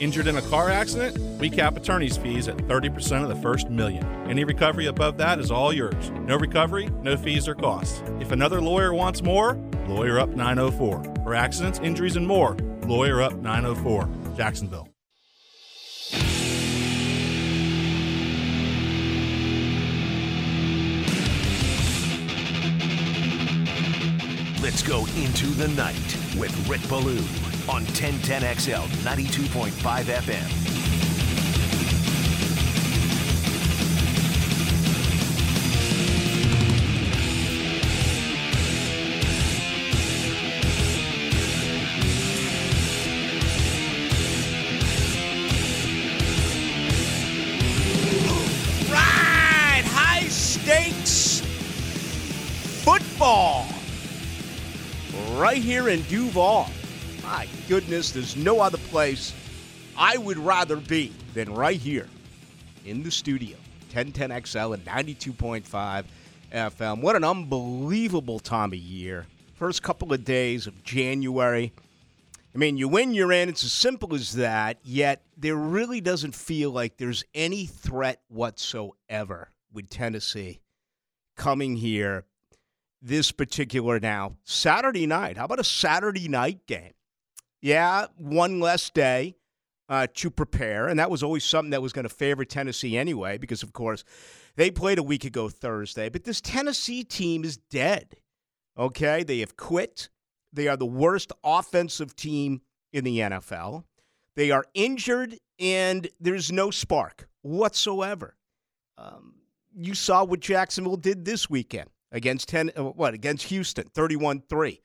Injured in a car accident? We cap attorney's fees at 30% of the first million. Any recovery above that is all yours. No recovery, no fees or costs. If another lawyer wants more, Lawyer Up 904. For accidents, injuries, and more, Lawyer Up 904. Jacksonville. Let's go into the night with Rick Ballou on 1010XL 92.5 FM. Right, high stakes football right here in Duval. My goodness, there's no other place I would rather be than right here in the studio. 1010XL and 92.5 FM. What an unbelievable time of year. First couple of days of January. I mean, you win, you're in. It's as simple as that. Yet there really doesn't feel like there's any threat whatsoever with Tennessee coming here this particular now Saturday night. How about a Saturday night game? Yeah, one less day uh, to prepare, and that was always something that was going to favor Tennessee anyway, because of course they played a week ago Thursday. But this Tennessee team is dead. Okay, they have quit. They are the worst offensive team in the NFL. They are injured, and there's no spark whatsoever. Um, you saw what Jacksonville did this weekend against ten. uh, What against Houston, thirty-one-three. Yeah,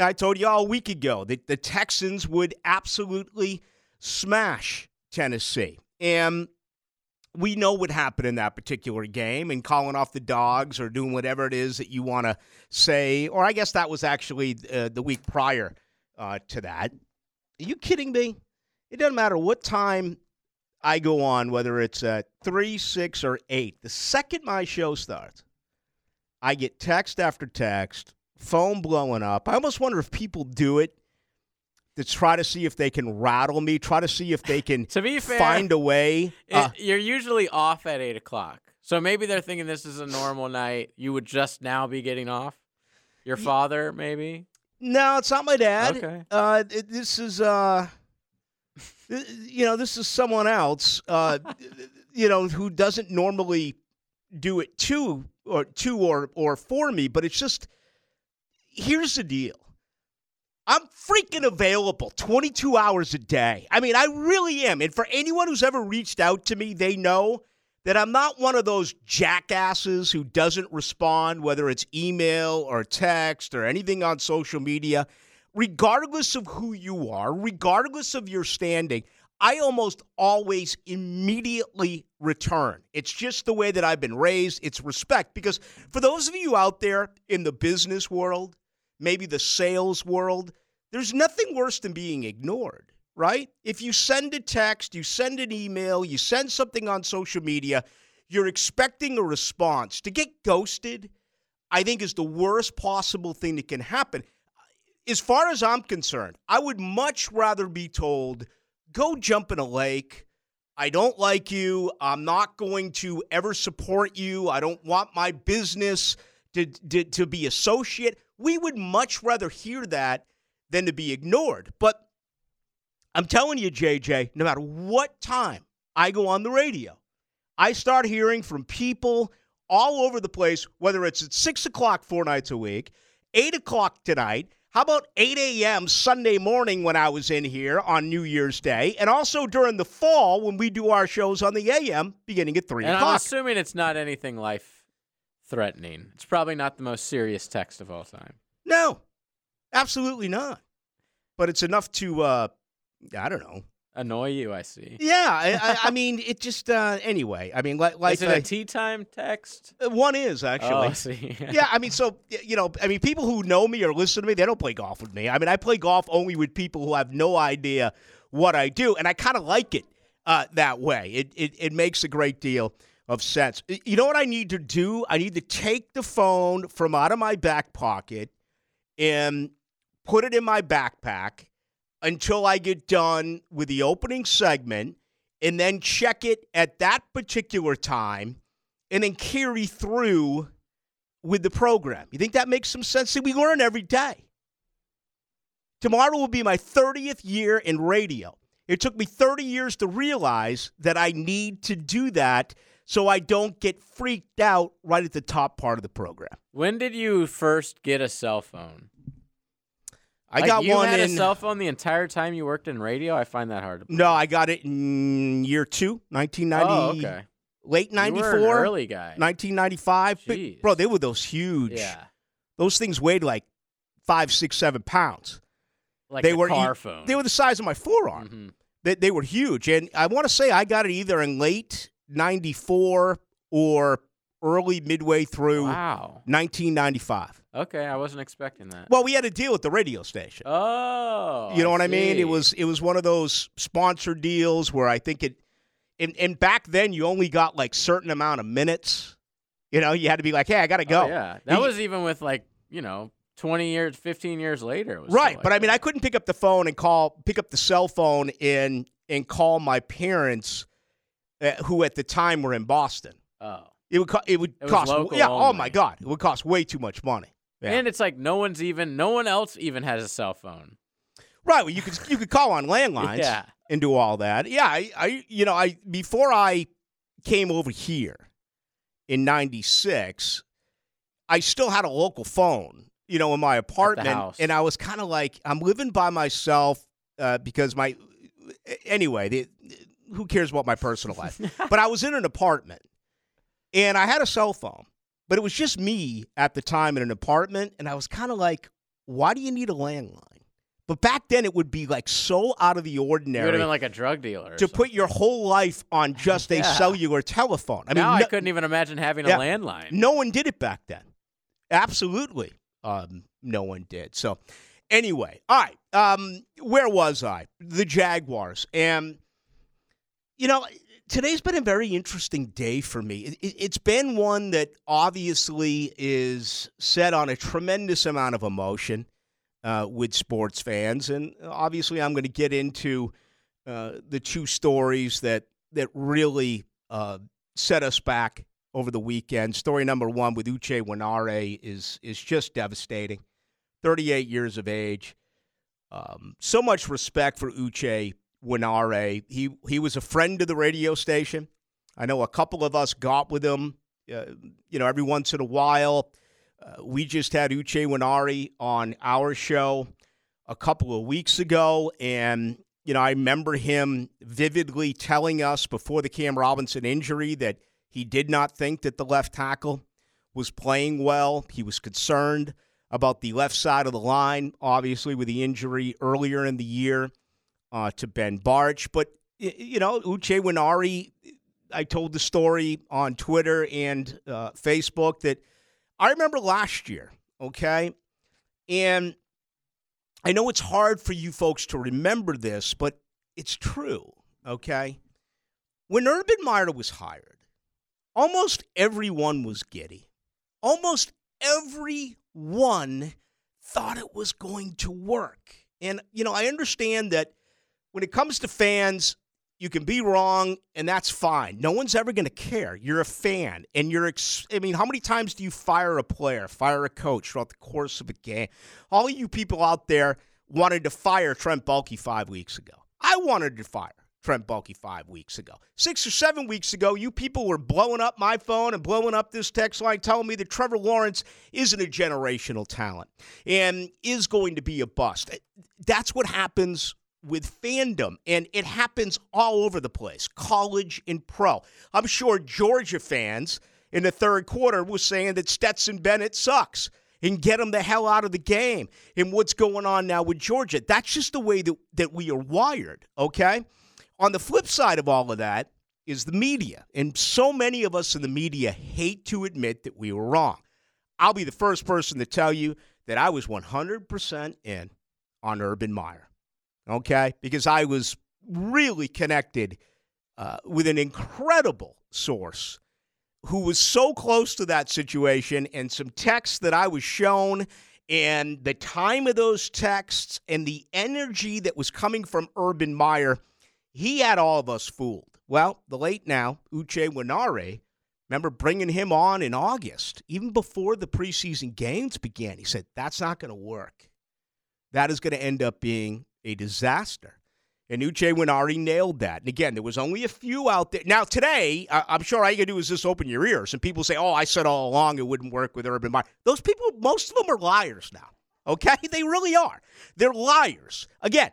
I told you all a week ago that the Texans would absolutely smash Tennessee, and we know what happened in that particular game and calling off the dogs or doing whatever it is that you want to say. Or I guess that was actually uh, the week prior uh, to that. Are you kidding me? It doesn't matter what time I go on, whether it's at three, six, or eight. The second my show starts, I get text after text, phone blowing up. I almost wonder if people do it to try to see if they can rattle me, try to see if they can To be fair, find a way. It- Uh, you're usually off at eight o'clock, so maybe they're thinking this is a normal night. You would just now be getting off. Your father, maybe. No, it's not my dad. Okay. Uh, it- this is, uh, you know, this is someone else, uh, you know, who doesn't normally do it to or to or or for me. But it's just here's the deal. I'm freaking available 22 hours a day. I mean, I really am. And for anyone who's ever reached out to me, they know that I'm not one of those jackasses who doesn't respond, whether it's email or text or anything on social media. Regardless of who you are, regardless of your standing, I almost always immediately return. It's just the way that I've been raised. It's respect. Because for those of you out there in the business world, maybe the sales world, there's nothing worse than being ignored, right? If you send a text, you send an email, you send something on social media, you're expecting a response. To get ghosted, I think is the worst possible thing that can happen. As far as I'm concerned, I would much rather be told, go jump in a lake. I don't like you. I'm not going to ever support you. I don't want my business to, to, to be associate. We would much rather hear that than to be ignored. But I'm telling you, JJ, no matter what time I go on the radio, I start hearing from people all over the place, whether it's at six o'clock four nights a week, eight o'clock tonight. How about 8 a.m. Sunday morning when I was in here on New Year's Day, and also during the fall when we do our shows on the AM beginning at 3 And I'm assuming it's not anything life threatening. It's probably not the most serious text of all time. No, absolutely not. But it's enough to, uh, I don't know. Annoy you, I see. Yeah, I, I, I mean, it just, uh, anyway, I mean, like, like is it I- a tea time text? Uh, One is Oh, actually. I see. yeah, I mean, so you know, I mean, people who know me or listen to me, they don't play golf with me. I mean, I play golf only with people who have no idea what I do, and I kind of like it uh, that way. It, it it makes a great deal of sense. You know what I need to do? I need to take the phone from out of my back pocket and put it in my backpack until I get done with the opening segment and then check it at that particular time and then carry through with the program. You think that makes some sense? See, we learn every day. Tomorrow will be my 30th year in radio. It took me 30 years to realize that I need to do that so I don't get freaked out right at the top part of the program. When did you first get a cell phone? I Like, got you one had in a cell phone the entire time you worked in radio. I find that hard to. No, I got it in year 2, 1990 Oh, okay. late You 94, early guy. 1995. But, bro, they were those huge. Yeah, Those things weighed like five, six, seven pounds. like they the were car phone. They were the size of my forearm. Mhm. They, they were huge. And I want to say I got it either in late 94 or early midway through Wow. 1995. Okay, I wasn't expecting that. Well, we had a deal with the radio station. oh, you know what I mean? It was it was one of those sponsored deals where I think it and, and back then you only got like certain amount of minutes. You know, you had to be like, "Hey, I got to go." Oh, yeah, that You- was even with like you know twenty years, fifteen years later. It was Right, still but like I mean. I couldn't pick up the phone and call, pick up the cell phone and and call my parents, uh, who at the time were in Boston. Oh, It would co- it would It cost local yeah. Oh my god, it would cost way too much money. Yeah. and it's like no one's even, no one else even has a cell phone. right, well, you could you could call on landlines Yeah. and do all that. Yeah, I, I you know I before I came over here in '96, I still had a local phone. You know, in my apartment, and I was kind of like I'm living by myself uh, because my anyway. The, who cares about my personal life? but I was in an apartment and I had a cell phone, but it was just me at the time in an apartment. And I was kind of like, why do you need a landline? But back then it would be like so out of the You would ordinary have been like a drug dealer. to something. put your whole life on just a Yeah. cellular telephone. I mean, now I couldn't even imagine having Yeah. a landline. no one did it back then. Absolutely. Um, no one did. So, anyway, all right. Um, where was I? The Jaguars. And, you know, today's been a very interesting day for me. It, it's been one that obviously is set on a tremendous amount of emotion uh, with sports fans. And obviously, I'm going to get into uh, the two stories that, that really uh, set us back over the weekend. Story number one with Uche Nwaneri is is just devastating. 38 years of age. Um, so much respect for Uche Nwaneri. He he was a friend of the radio station. I know a couple of us got with him. Uh, you know, every once in a while. Uh, we just had Uche Nwaneri on our show a couple of weeks ago, and you know, I remember him vividly telling us before the Cam Robinson injury that he did not think that the left tackle was playing well. He was concerned about the left side of the line, obviously, with the injury earlier in the year uh, to Ben Bartch. But, you know, Uche Nwaneri, I told the story on Twitter and uh, Facebook that I remember last year, okay? And I know it's hard for you folks to remember this, but it's true, okay? When Urban Meyer was hired, almost everyone was giddy. Almost everyone thought it was going to work. And, you know, I understand that when it comes to fans, you can be wrong, and that's fine. No one's ever going to care. You're a fan, and you're. Ex- I mean, how many times do you fire a player, fire a coach throughout the course of a game? All you people out there wanted to fire Trent Baalke five weeks ago. I wanted to fire Trent Baalke five weeks ago. Six or seven weeks ago, you people were blowing up my phone and blowing up this text line telling me that Trevor Lawrence isn't a generational talent and is going to be a bust. That's what happens with fandom, and it happens all over the place, college and pro. I'm sure Georgia fans in the third quarter were saying that Stetson Bennett sucks and get him the hell out of the game. And what's going on now with Georgia? That's just the way that, that we are wired, okay? On the flip side of all of that is the media. And so many of us in the media hate to admit that we were wrong. I'll be the first person to tell you that I was 100% in on Urban Meyer, okay? Because I was really connected uh, with an incredible source who was so close to that situation and some texts that I was shown and the time of those texts and the energy that was coming from Urban Meyer, he had all of us fooled. Well, the late now, Uche Nwaneri, remember bringing him on in August, even before the preseason games began. He said, that's not going to work. That is going to end up being a disaster. And Uche Nwaneri nailed that. And again, there was only a few out there. Now, today, I'm sure all you can do is just open your ears. And people say, oh, I said all along it wouldn't work with Urban Meyer. Those people, most of them are liars now. Okay? They really are. They're liars. Again,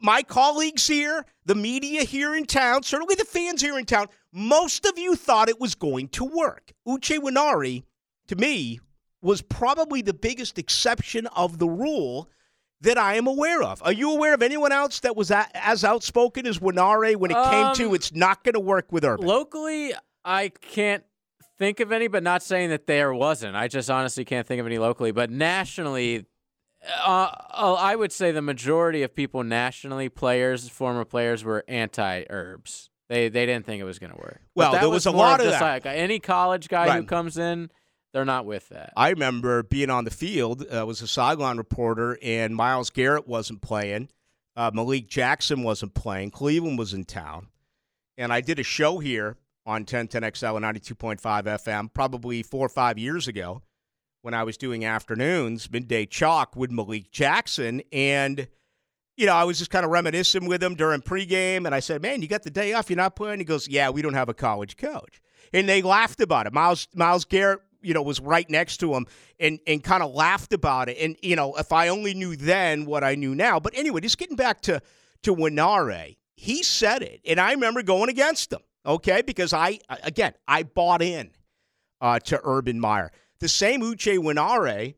my colleagues here, the media here in town, certainly the fans here in town, most of you thought it was going to work. Uche Nwaneri, to me, was probably the biggest exception of the rule that I am aware of. Are you aware of anyone else that was as outspoken as Nwaneri when it um, came to um, it's not going to work with Urban? Locally, I can't think of any, but not saying that there wasn't. I just honestly can't think of any locally. But nationally, uh, uh I would say the majority of people nationally, players, former players, were anti herbs. They they didn't think it was going to work. Well, there was, was a lot of just that. Like any college guy right. who comes in they're not with that. I remember being on the field. I uh, was a sideline reporter, and Myles Garrett wasn't playing. Uh, Malik Jackson wasn't playing. Cleveland was in town. And I did a show here on 1010XL and 92.5 FM probably four or five years ago when I was doing afternoons, midday chalk with Malik Jackson. And, you know, I was just kind of reminiscing with him during pregame. And I said, Man, you got the day off. You're not playing? He goes, Yeah, we don't have a college coach. And they laughed about it. Myles, Myles Garrett you know was right next to him and and kind of laughed about it. And you know if i only knew then what i knew now. But anyway just getting back to to Nwaneri, he said it. And i remember going against him okay? Because i again i bought in uh, to urban meyer. The same uche Nwaneri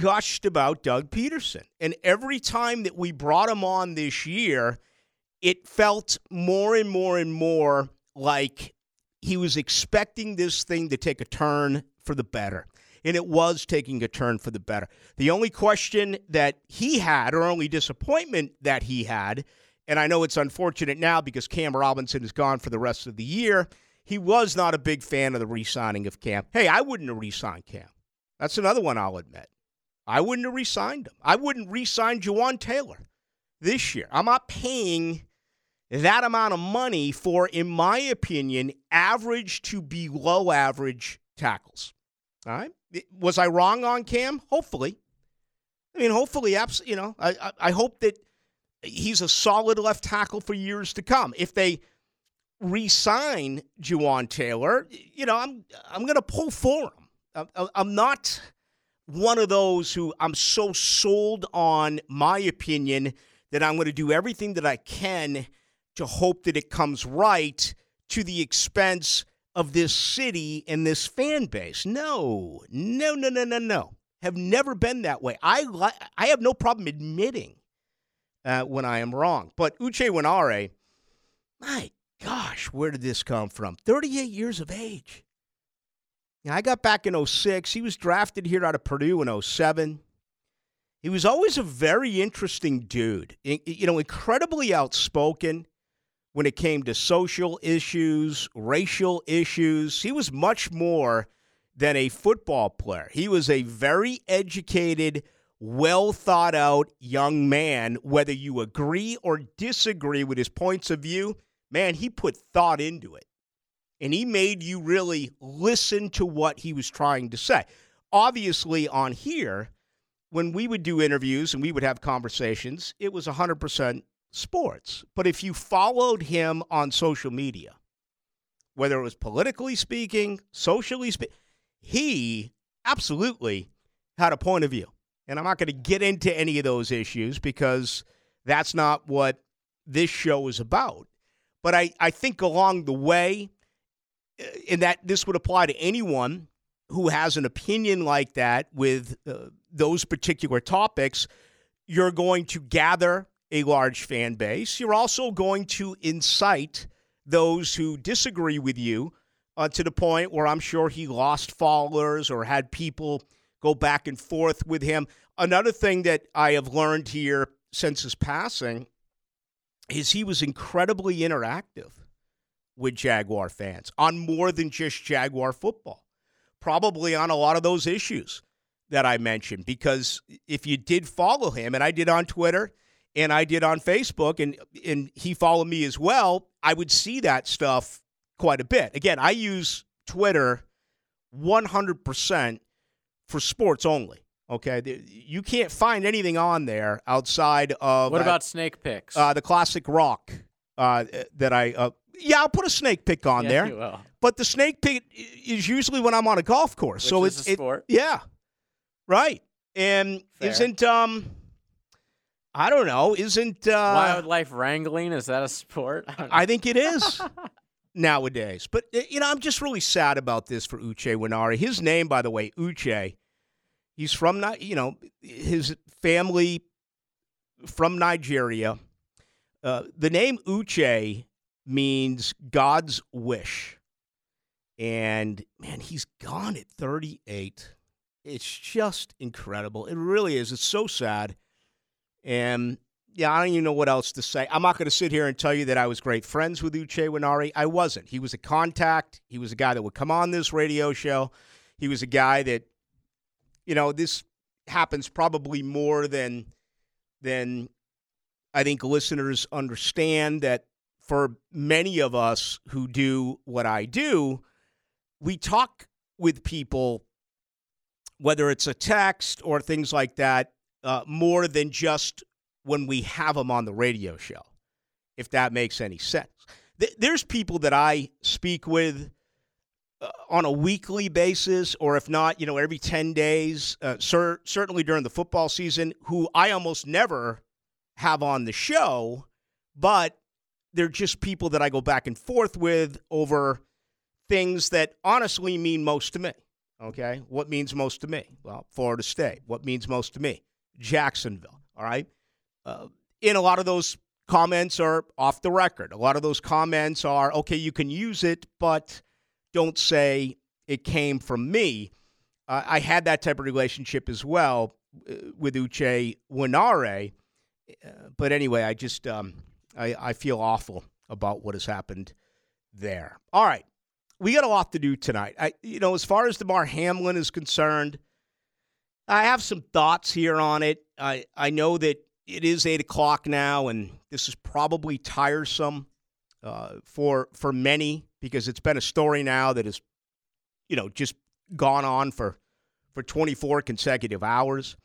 gushed about doug Pederson, and every time that we brought him on this year it felt more and more and more like he was expecting this thing to take a turn for the better. And it was taking a turn for the better. The only question that he had, or only disappointment that he had, and I know it's unfortunate now because Cam Robinson is gone for the rest of the year. He was not a big fan of the re signing of Cam. Hey, I wouldn't have re signed Cam. That's another one I'll admit. I wouldn't have re signed him. I wouldn't re sign Jawaan Taylor this year. I'm not paying that amount of money for, in my opinion, average to below average tackles. All right. Was I wrong on Cam? Hopefully. I mean, hopefully, absolutely. you know, I, I, I hope that he's a solid left tackle for years to come. If they re-sign Jawaan Taylor, you know, I'm I'm going to pull for him. I'm not one of those who I'm so sold on my opinion that I'm going to do everything that I can to hope that it comes right to the expense of this city and this fan base. No, no, no, no, no, no. Have never been that way. I li- I have no problem admitting uh, when I am wrong. But Uche Nwaneri, my gosh, where did this come from? 38 years of age. I got back in 06. He was drafted here out of Purdue in 07. He was always a very interesting dude. You know, incredibly outspoken when it came to social issues, racial issues. He was much more than a football player. He was a very educated, well thought out young man. Whether you agree or disagree with his points of view, man, he put thought into it. And he made you really listen to what he was trying to say. Obviously, on here, when we would do interviews and we would have conversations, it was 100% sports. But if you followed him on social media, whether it was politically speaking, socially speaking, he absolutely had a point of view. And I'm not going to get into any of those issues because that's not what this show is about. But I, I think along the way, in uh, that this would apply to anyone who has an opinion like that with uh, those particular topics, you're going to gather a large fan base. You're also going to incite those who disagree with you uh, to the point where I'm sure he lost followers or had people go back and forth with him. Another thing that I have learned here since his passing is he was incredibly interactive with Jaguar fans on more than just Jaguar football, probably on a lot of those issues that I mentioned because if you did follow him, and I did on Twitter and I did on Facebook, and and he followed me as well, I would see that stuff quite a bit. Again, I use Twitter 100% for sports only. Okay, you can't find anything on there outside of what about uh, snake picks? Uh, the classic rock uh, that I uh, yeah, I'll put a snake pick on yeah, there. But the snake pick is usually when I'm on a golf course, Which so it's it, yeah, right. And Fair. isn't um, I don't know, isn't uh, wildlife wrangling is that a sport? I, I think it is. nowadays. But uh, you know, I'm just really sad about this for Uche Nwaneri. His name, by the way, Uche. He's from you know his family from Nigeria. Uh, the name Uche means God's wish, and man, he's gone at 38. It's just incredible. It really is. It's so sad, and yeah, I don't even know what else to say. I'm not going to sit here and tell you that I was great friends with Uche Nwaneri. I wasn't. He was a contact. He was a guy that would come on this radio show. He was a guy that, you know, this happens probably more than than I think listeners understand that for many of us who do what I do, we talk with people, whether it's a text or things like that, uh, more than just when we have them on the radio show, if that makes any sense. There's people that I speak with uh, on a weekly basis, or if not, you know, every 10 days, uh, cer- certainly during the football season, who I almost never have on the show, but they're just people that I go back and forth with over things that honestly mean most to me. Okay. What means most to me? Well, Florida State. What means most to me? Jacksonville. All right. Uh, and a lot of those comments are off the record. A lot of those comments are, okay, you can use it, but don't say it came from me. Uh, I had that type of relationship as well uh, with Uche Nwaneri. Uh, but anyway, I just um, I, I feel awful about what has happened there. All right, we got a lot to do tonight. I, you know, as far as Damar Hamlin is concerned, I have some thoughts here on it. I I know that it is eight o'clock now, and this is probably tiresome uh, for for many because it's been a story now that has, you know, just gone on for for 24 consecutive hours.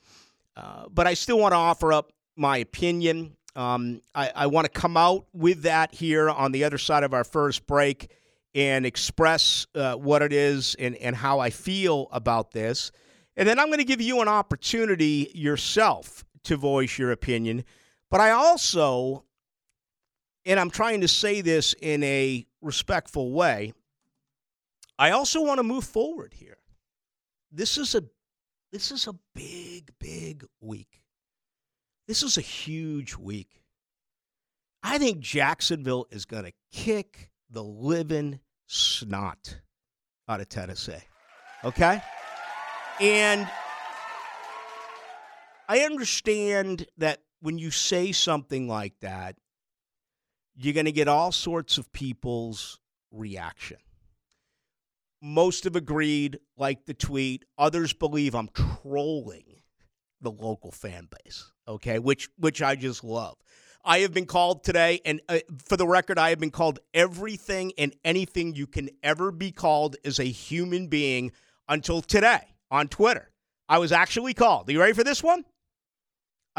Uh, but I still want to offer up my opinion. Um, I, I want to come out with that here on the other side of our first break and express uh, what it is and, and how I feel about this. And then I'm going to give you an opportunity yourself to voice your opinion. But I also, and I'm trying to say this in a respectful way, I also want to move forward here. This is a this is a big, big week. This is a huge week. I think Jacksonville is going to kick the living snot out of Tennessee. Okay? And I understand that when you say something like that, you're going to get all sorts of people's reaction. Most have agreed, like the tweet. Others believe I'm trolling the local fan base, okay, which which I just love. I have been called today, and uh, for the record, I have been called everything and anything you can ever be called as a human being until today on Twitter. I was actually called. Are you ready for this one?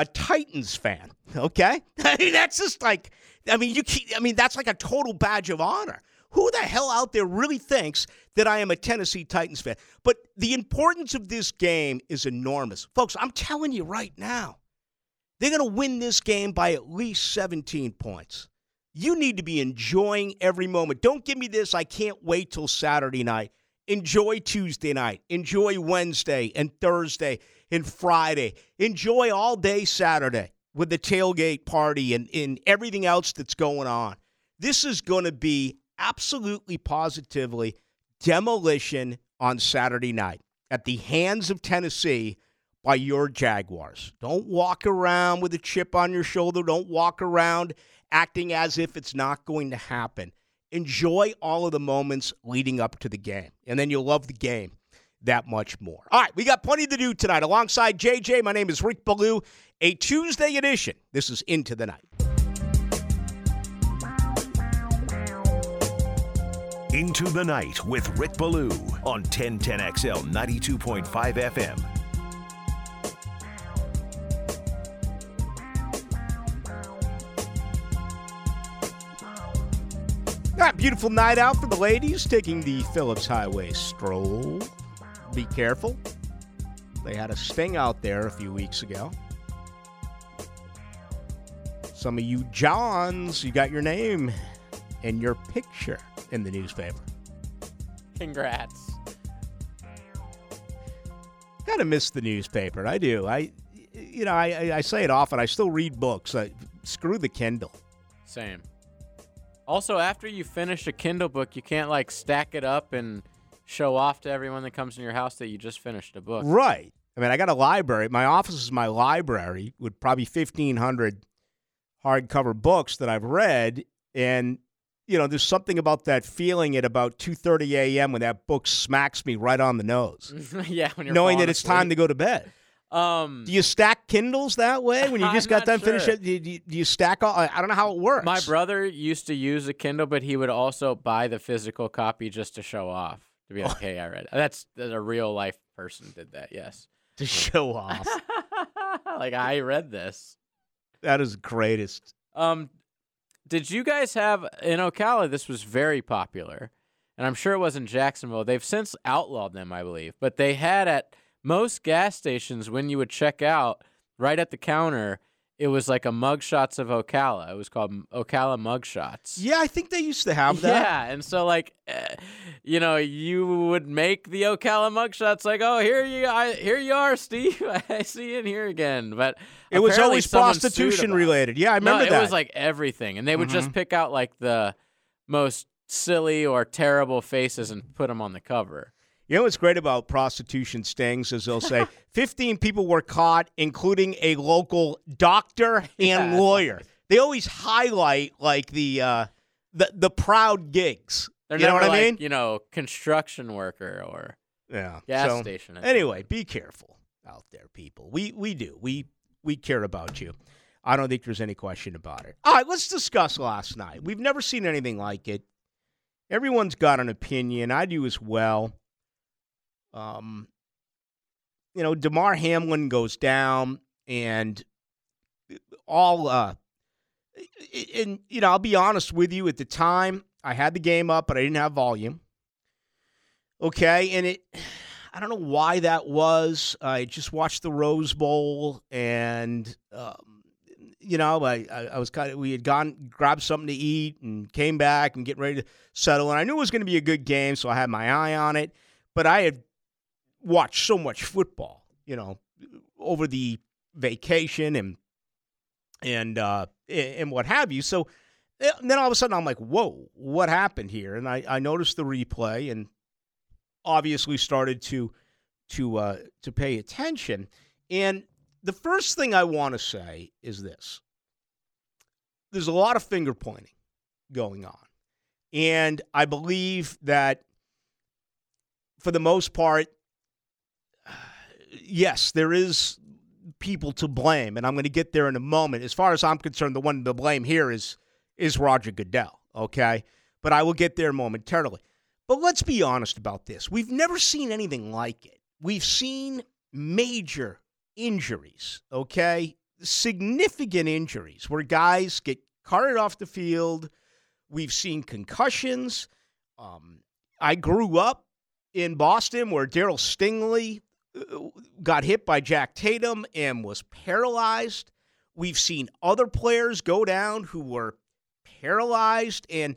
a Titans fan. Okay, I mean that's just like, I mean you, I mean that's like a total badge of honor. Who the hell out there really thinks that I am a Tennessee Titans fan? But the importance of this game is enormous, folks. I'm telling you right now, they're going to win this game by at least 17 points. You need to be enjoying every moment. Don't give me this. I can't wait till Saturday night. Enjoy Tuesday night. Enjoy Wednesday and Thursday and Friday. Enjoy all day Saturday with the tailgate party and, and everything else that's going on. This is going to be absolutely positively demolition on Saturday night at the hands of Tennessee by your Jaguars. Don't walk around with a chip on your shoulder. Don't walk around acting as if it's not going to happen. Enjoy all of the moments leading up to the game, and then you'll love the game. that much more. All right, we got plenty to do tonight. Alongside JJ, my name is Rick Ballou, a Tuesday edition. This is Into the Night. Into the Night with Rick Ballou on 1010XL 92.5 FM. Got beautiful night out for the ladies taking the Phillips Highway stroll. Be careful. They had a sting out there a few weeks ago. Some of you Johns, you got your name and your picture in the newspaper. Congrats. Gotta miss the newspaper. I do. I, you know, I, I say it often. I still read books. I, screw the Kindle. Same. Also, after you finish a Kindle book, you can't like stack it up and show off to everyone that comes in your house that you just finished a book. Right. I mean, I got a library. My office is my library with probably 1,500 hardcover books that I've read. And, you know, there's something about that feeling at about 2.30 a.m. when that book smacks me right on the nose, yeah, when you're knowing that it's time to go to bed. Um, Do you stack Kindles that way when you I'm just got not done finished sure. it? Do you, do do you stack all? I don't know how it works. my brother used to use a Kindle, but he would also buy the physical copy just to show off. To be like, hey, I read. That's, that's a real life person did that. Yes. to show off. like I read this. that is greatest. Um, did you guys have in Ocala? This was very popular, and I'm sure it was in Jacksonville. They've since outlawed them, I believe, but they had at most gas stations when you would check out, right at the counter, it was like a mugshots of Ocala. It was called Ocala mugshots. Yeah, I think they used to have that. Yeah, and so like, eh, you know, you would make the Ocala mugshots like, oh, here you, I, here you are, Steve. I see you in here again. But It was always prostitution related. Yeah, I remember no, that. it was like everything, and they would Mhm. just pick out like the most silly or terrible faces and put them on the cover. You know what's great about prostitution stings is they'll say 15 people were caught, including a local doctor and Yeah. lawyer. They always highlight like the uh, the the proud gigs. They're you know what I mean? you know, construction worker or Yeah. gas So, station. Anyway, be careful out there, people. We we do. We we care about you. I don't think there's any question about it. All right, let's discuss last night. We've never seen anything like it. Everyone's got an opinion. I do as well. Um, you know, Damar Hamlin goes down, and all. Uh, and you know, I'll be honest with you. At the time, I had the game up, but I didn't have volume. Okay, and it. I don't know why that was. I just watched the Rose Bowl, and um, you know, I, I, I was kind of. We had gone grabbed something to eat and came back and getting ready to settle. And I knew it was going to be a good game, so I had my eye on it. But I had watched so much football, you know, over the vacation and and uh, and what have you. So eh, then all of a sudden, I'm like, "Whoa, what happened here?" And I, I noticed the replay and obviously started to to uh, to pay attention. And the first thing I want to say is this: there's a lot of finger pointing going on, and I believe that for the most part, yes, there is people to blame, and I'm going to get there in a moment. As far as I'm concerned, the one to blame here is is Roger Goodell. Okay, but I will get there momentarily. But let's be honest about this. We've never seen anything like it. We've seen major injuries, okay? Significant injuries where guys get carted off the field. We've seen concussions. Um, I grew up in Boston where Darryl Stingley got hit by Jack Tatum and was paralyzed. We've seen other players go down who were paralyzed, and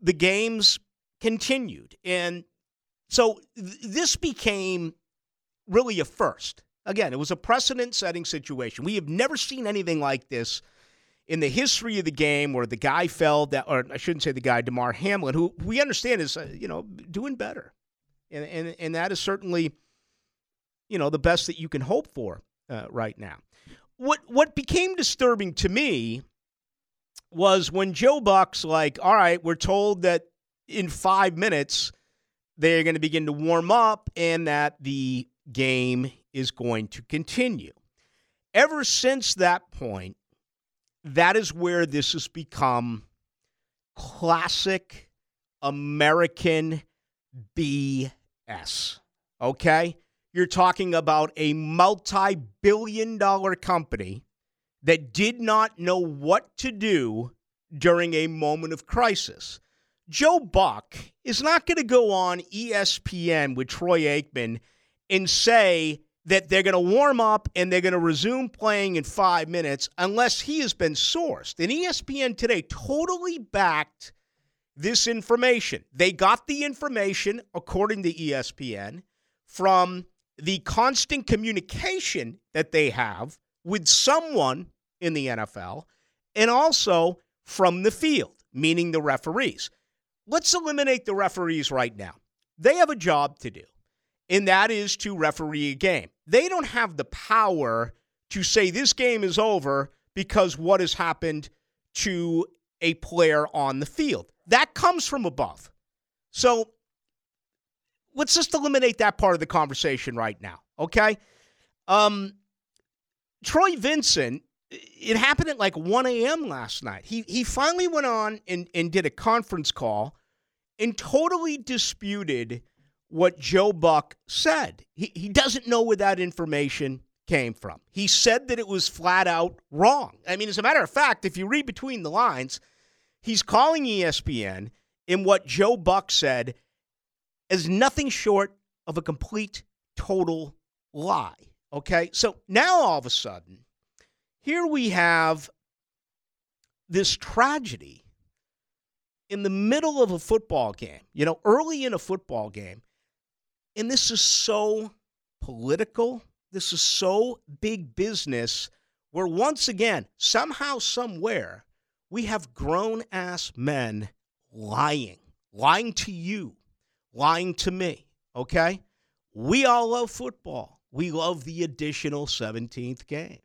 the games continued. And so th- this became really a first. Again, it was a precedent setting situation. We have never seen anything like this in the history of the game where the guy fell that or I shouldn't say the guy Damar Hamlin who we understand is uh, you know doing better. And and and that is certainly you know the best that you can hope for uh, right now. What what became disturbing to me was when Joe Buck's like, "All right, we're told that in 5 minutes they're going to begin to warm up and that the game is going to continue. Ever since that point, that is where this has become classic American BS. Okay? You're talking about a multi billion dollar company that did not know what to do during a moment of crisis. Joe Buck is not going to go on ESPN with Troy Aikman and say that they're going to warm up and they're going to resume playing in five minutes unless he has been sourced. And ESPN today totally backed this information. They got the information, according to ESPN, from the constant communication that they have with someone in the NFL and also from the field, meaning the referees. Let's eliminate the referees right now. They have a job to do, and that is to referee a game. They don't have the power to say this game is over because what has happened to a player on the field. That comes from above. So let's just eliminate that part of the conversation right now, okay? Um, Troy Vincent, it happened at like 1 a.m. last night. He he finally went on and, and did a conference call and totally disputed what Joe Buck said. He he doesn't know where that information came from. He said that it was flat out wrong. I mean, as a matter of fact, if you read between the lines, he's calling ESPN in what Joe Buck said is nothing short of a complete, total lie. Okay? So now all of a sudden, here we have this tragedy in the middle of a football game, you know, early in a football game. And this is so political. This is so big business where once again, somehow, somewhere, we have grown ass men lying, lying to you, lying to me, okay? We all love football. We love the additional 17th game.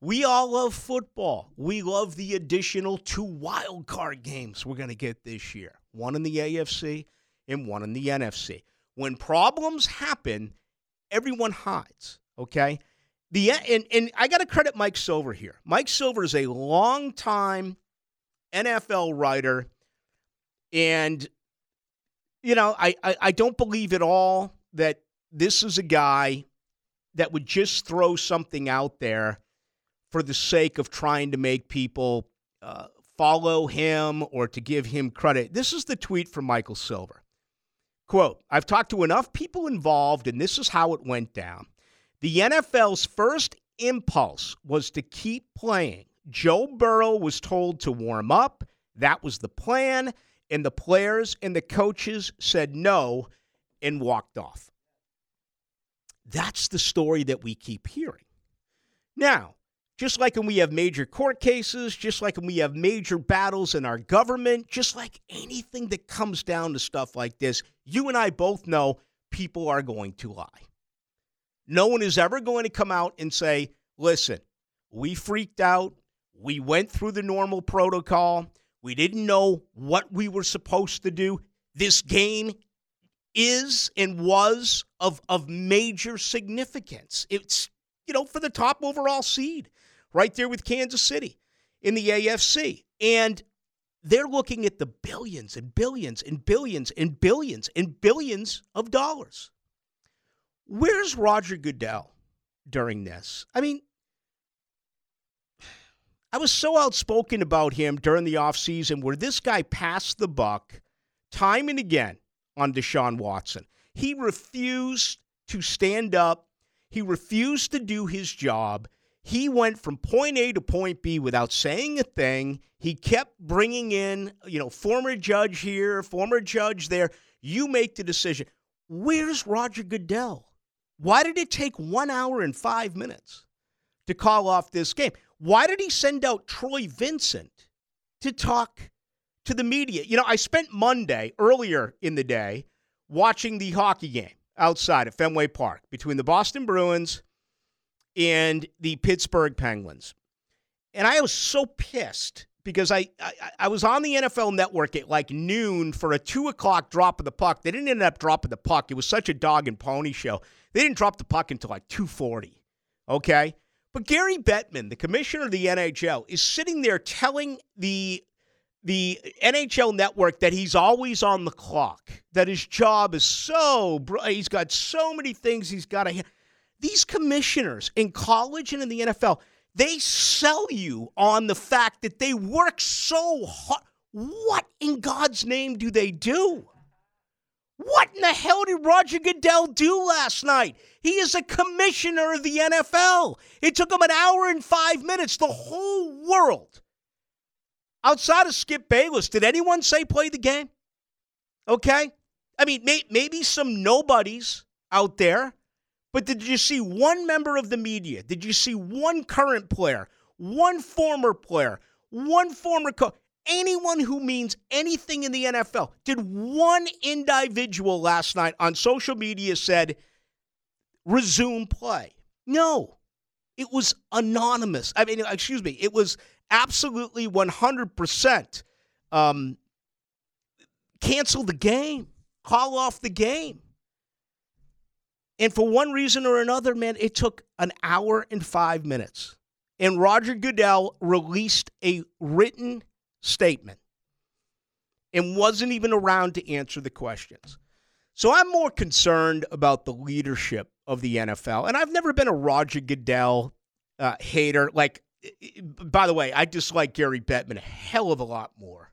We all love football. We love the additional two wild card games we're going to get this year one in the AFC and one in the NFC. When problems happen, everyone hides, okay? The, and, and I got to credit Mike Silver here. Mike Silver is a long-time NFL writer, and you know, I, I, I don't believe at all that this is a guy that would just throw something out there for the sake of trying to make people uh, follow him or to give him credit. This is the tweet from Michael Silver. Quote, I've talked to enough people involved, and this is how it went down. The NFL's first impulse was to keep playing. Joe Burrow was told to warm up. That was the plan and the players and the coaches said no and walked off. That's the story that we keep hearing. Now, just like when we have major court cases, just like when we have major battles in our government, just like anything that comes down to stuff like this, you and I both know people are going to lie. No one is ever going to come out and say, listen, we freaked out. We went through the normal protocol. We didn't know what we were supposed to do. This game is and was of, of major significance. It's, you know, for the top overall seed right there with Kansas City in the AFC. And they're looking at the billions and billions and billions and billions and billions of dollars. Where's Roger Goodell during this? I mean, I was so outspoken about him during the offseason where this guy passed the buck time and again on Deshaun Watson. He refused to stand up, he refused to do his job. He went from point A to point B without saying a thing. He kept bringing in, you know, former judge here, former judge there. You make the decision. Where's Roger Goodell? Why did it take one hour and five minutes to call off this game? Why did he send out Troy Vincent to talk to the media? You know, I spent Monday earlier in the day watching the hockey game outside at Fenway Park between the Boston Bruins and the Pittsburgh Penguins. And I was so pissed because I, I I was on the NFL Network at like noon for a two o'clock drop of the puck. They didn't end up dropping the puck. It was such a dog and pony show. They didn't drop the puck until like two forty. Okay, but Gary Bettman, the commissioner of the NHL, is sitting there telling the the NHL network that he's always on the clock, that his job is so, he's got so many things he's got to. These commissioners in college and in the NFL, they sell you on the fact that they work so hard. What in God's name do they do? What in the hell did Roger Goodell do last night? He is a commissioner of the NFL. It took him an hour and five minutes. The whole world, outside of Skip Bayless, did anyone say play the game? Okay? I mean, may, maybe some nobodies out there, but did you see one member of the media? Did you see one current player, one former player, one former coach? Anyone who means anything in the NFL. Did one individual last night on social media said, resume play? No. It was anonymous. I mean, excuse me, it was absolutely 100% um, cancel the game, call off the game. And for one reason or another, man, it took an hour and five minutes. And Roger Goodell released a written statement and wasn't even around to answer the questions. So I'm more concerned about the leadership of the NFL. And I've never been a Roger Goodell uh, hater. Like, by the way, I dislike Gary Bettman a hell of a lot more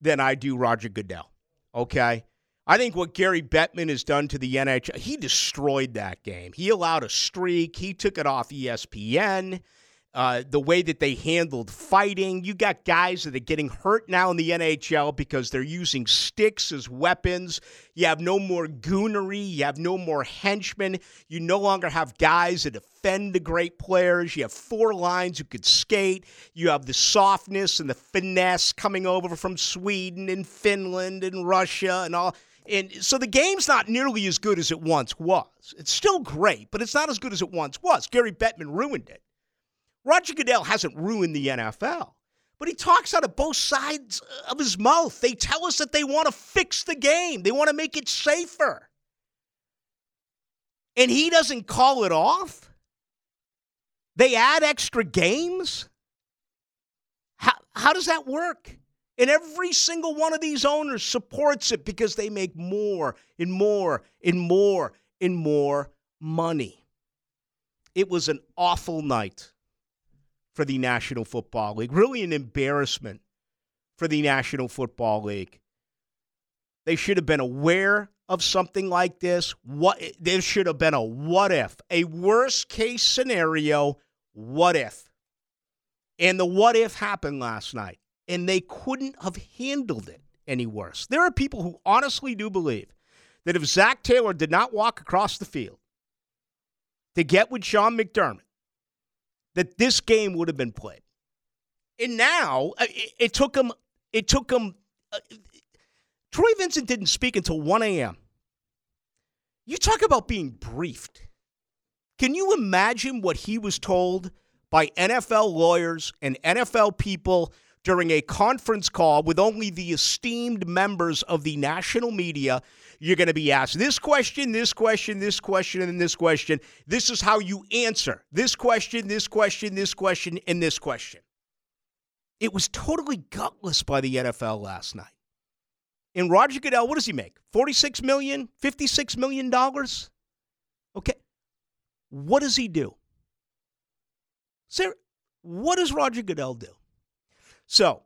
than I do Roger Goodell. Okay? I think what Gary Bettman has done to the NHL, he destroyed that game. He allowed a streak, he took it off ESPN. Uh, the way that they handled fighting. You got guys that are getting hurt now in the NHL because they're using sticks as weapons. You have no more goonery. You have no more henchmen. You no longer have guys that defend the great players. You have four lines who could skate. You have the softness and the finesse coming over from Sweden and Finland and Russia and all. And so the game's not nearly as good as it once was. It's still great, but it's not as good as it once was. Gary Bettman ruined it. Roger Goodell hasn't ruined the NFL, but he talks out of both sides of his mouth. They tell us that they want to fix the game, they want to make it safer. And he doesn't call it off. They add extra games. How, how does that work? And every single one of these owners supports it because they make more and more and more and more money. It was an awful night for the National Football League. Really an embarrassment for the National Football League. They should have been aware of something like this. What there should have been a what if, a worst case scenario, what if. And the what if happened last night, and they couldn't have handled it any worse. There are people who honestly do believe that if Zac Taylor did not walk across the field to get with Sean McDermott, that this game would have been played. And now uh, it, it took him. It took him. Uh, Troy Vincent didn't speak until 1 a.m. You talk about being briefed. Can you imagine what he was told by NFL lawyers and NFL people during a conference call with only the esteemed members of the national media you're going to be asked this question, this question, this question, and this question. This is how you answer this question, this question, this question, and this question. It was totally gutless by the NFL last night. And Roger Goodell, what does he make? 46 million, 56 million dollars? Okay. What does he do? Sir, what does Roger Goodell do? So,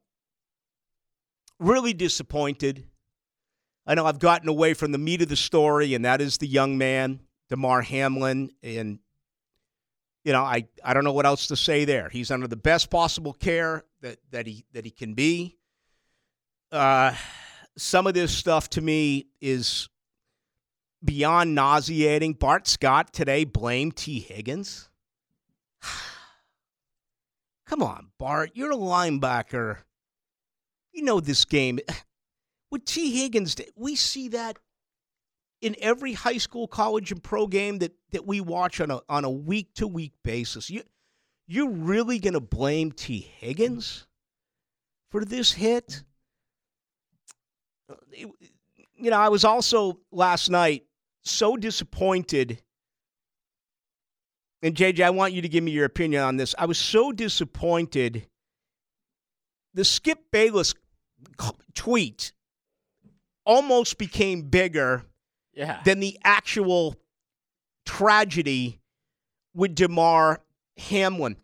really disappointed I know I've gotten away from the meat of the story, and that is the young man, Damar Hamlin. And, you know, I, I don't know what else to say there. He's under the best possible care that, that, he, that he can be. Uh, some of this stuff to me is beyond nauseating. Bart Scott today blamed Tee Higgins. Come on, Bart. You're a linebacker. You know this game with Tee Higgins, we see that in every high school, college, and pro game that, that we watch on a on a week to week basis. You you're really gonna blame Tee Higgins for this hit. Uh, you know, I was also last night so disappointed. And JJ, I want you to give me your opinion on this. I was so disappointed. The Skip Bayless tweet almost became bigger Yeah. than the actual tragedy with Damar Hamlin.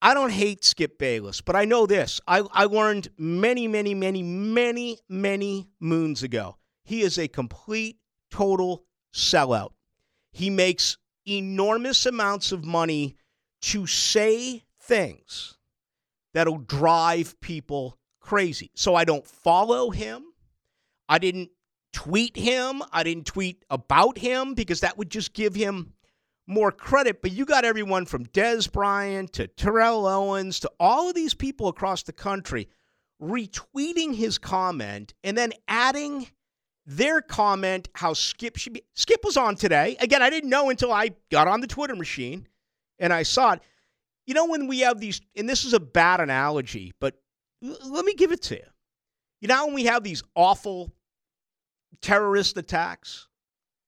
I don't hate Skip Bayless, but I know this. I, I learned many, many, many, many, many moons ago. He is a complete, total sellout. He makes enormous amounts of money to say things that'll drive people crazy. So I don't follow him. I didn't tweet him. I didn't tweet about him because that would just give him more credit. But you got everyone from Dez Bryant to Terrell Owens to all of these people across the country retweeting his comment and then adding their comment how Skip should be. Skip was on today. Again, I didn't know until I got on the Twitter machine and I saw it. You know, when we have these, and this is a bad analogy, but l- let me give it to you. You know, when we have these awful terrorist attacks,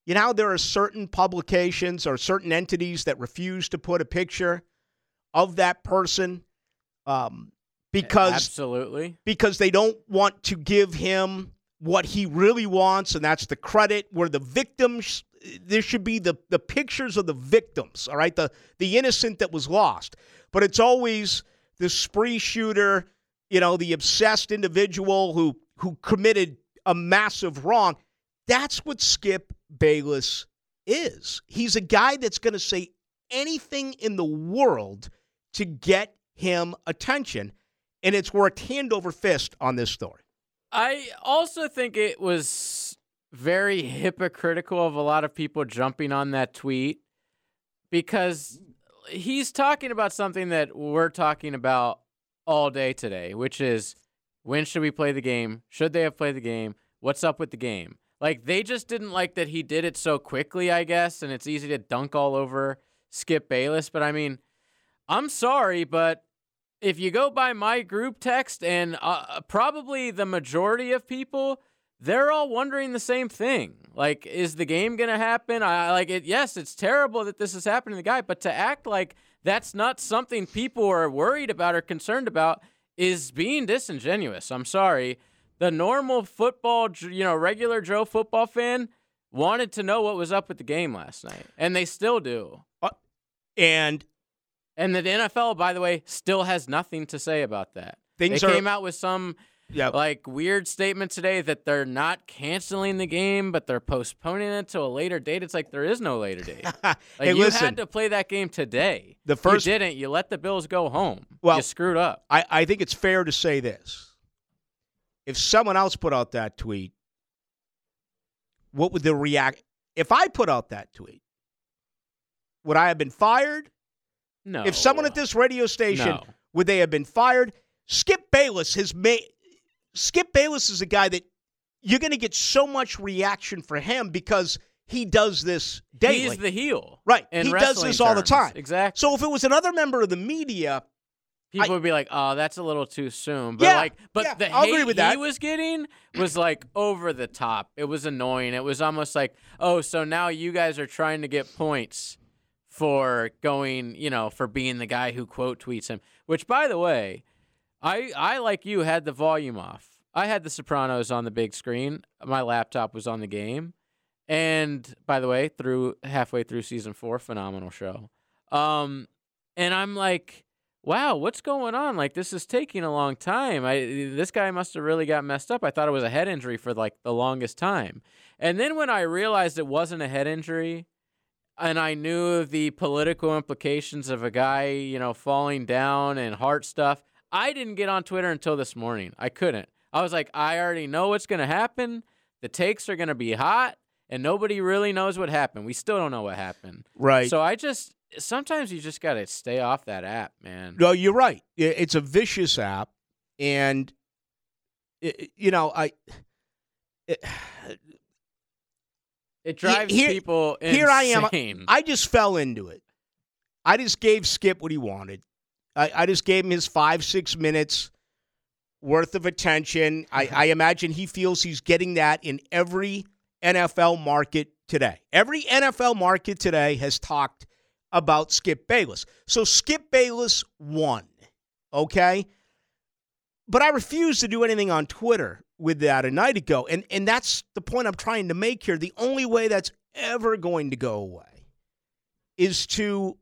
you know, there are certain publications or certain entities that refuse to put a picture of that person um, because Absolutely. because they don't want to give him what he really wants, and that's the credit where the victims there should be the the pictures of the victims, all right, the the innocent that was lost. But it's always the spree shooter, you know, the obsessed individual who who committed a massive wrong. That's what Skip Bayless is. He's a guy that's going to say anything in the world to get him attention, and it's worked hand over fist on this story. I also think it was very hypocritical of a lot of people jumping on that tweet because he's talking about something that we're talking about all day today, which is when should we play the game? Should they have played the game? What's up with the game? Like they just didn't like that he did it so quickly, I guess, and it's easy to dunk all over Skip Bayless, but I mean, I'm sorry, but if you go by my group text and uh, probably the majority of people they're all wondering the same thing. Like is the game to happen? I like it yes it's terrible that this is happening to the guy but to act like that's not something people are worried about or concerned about is being disingenuous. I'm sorry. The normal football you know regular joe football fan wanted to know what was up with the game last night and they still do. And and the NFL, by the way, still has nothing to say about that. Things they are- came out with some yeah, like weird statement today that they're not canceling the game, but they're postponing it to a later date. It's like there is no later date. Like hey, you listen, had to play that game today. The first- you didn't. You let the Bills go home. Well- you screwed up. I, I think it's fair to say this. If someone else put out that tweet, what would the react? If I put out that tweet, would I have been fired? No. If someone at this radio station, No. would they have been fired? Skip Bayless has made. Skip Bayless is a guy that you're going to get so much reaction for him because he does this daily. He's the heel. right. He does this all the time. Exactly. So if it was another member of the media, People I- would be like, "Oh, that's a little too soon." But Yeah, like, but yeah, the I'll hate agree with he that. was getting was like over the top. It was annoying. It was almost like, "Oh, so now you guys are trying to get points for going, you know, for being the guy who quote tweets him." Which, by the way, I I like you had the volume off. I had The Sopranos on the big screen. My laptop was on the game. And by the way, through halfway through season four, phenomenal show. Um, and I'm like, wow, what's going on? Like this is taking a long time. I this guy must have really got messed up. I thought it was a head injury for like the longest time. And then when I realized it wasn't a head injury, and I knew the political implications of a guy, you know, falling down and heart stuff, I didn't get on Twitter until this morning. I couldn't. I was like, I already know what's going to happen. The takes are going to be hot, and nobody really knows what happened. We still don't know what happened. right? So I just sometimes you just got to stay off that app, man. No, you're right. It's a vicious app, and i- i- you know, I. it- It drives here- people insane. here I am. I just fell into it. I just gave Skip what he wanted. I, I just gave him his five, six minutes worth of attention. I, uh-huh. I imagine he feels he's getting that in every NFL market today. Every NFL market today has talked about Skip Bayless. So Skip Bayless won, okay? But I refuse to do anything on Twitter with that a night ago. And, and that's the point I'm trying to make here. The only way that's ever going to go away is to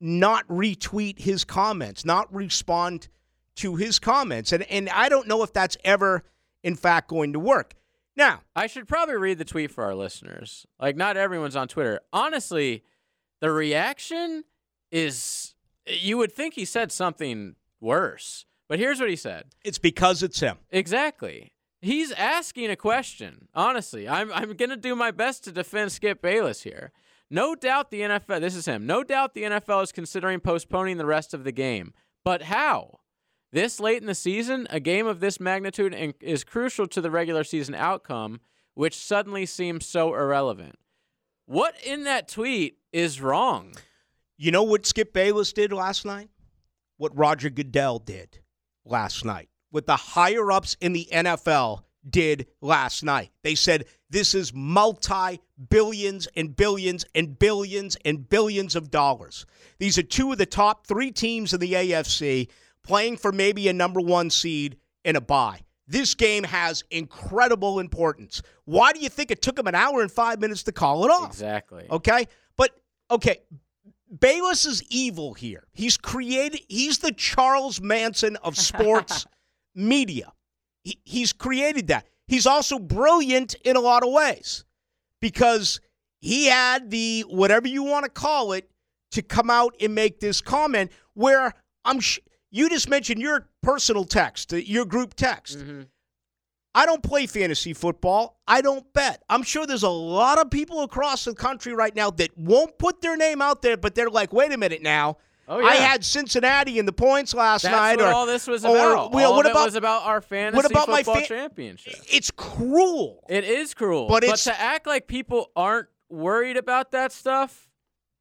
not retweet his comments, not respond to his comments. And, and I don't know if that's ever, in fact, going to work. Now, I should probably read the tweet for our listeners. Like, not everyone's on Twitter. Honestly, the reaction is you would think he said something worse. But here's what he said. it's because it's him. Exactly. He's asking a question. Honestly, I'm I'm going to do my best to defend Skip Bayless here. No doubt the NFL, this is him. No doubt the NFL is considering postponing the rest of the game. But how? This late in the season, a game of this magnitude is crucial to the regular season outcome, which suddenly seems so irrelevant. What in that tweet is wrong? You know what Skip Bayless did last night? What Roger Goodell did last night. What the higher ups in the NFL did last night. They said this is multi billions and billions and billions and billions of dollars. These are two of the top three teams in the AFC playing for maybe a number one seed in a bye. This game has incredible importance. Why do you think it took them an hour and five minutes to call it off? Exactly. Okay. But, okay, Bayless is evil here. He's created, he's the Charles Manson of sports media. He, he's created that. He's also brilliant in a lot of ways because he had the, whatever you want to call it, to come out and make this comment where I'm, sh- you just mentioned your personal text, uh, your group text. Mm-hmm. I don't play fantasy football. I don't bet. I'm sure there's a lot of people across the country right now that won't put their name out there, but they're like, wait a minute now. Oh, I had Cincinnati in the points last That's night. what or, all this was or, about. well, all what about it was about our fantasy about my football fa- championship. it's cruel. It is cruel, But but, to act like people aren't worried about that stuff,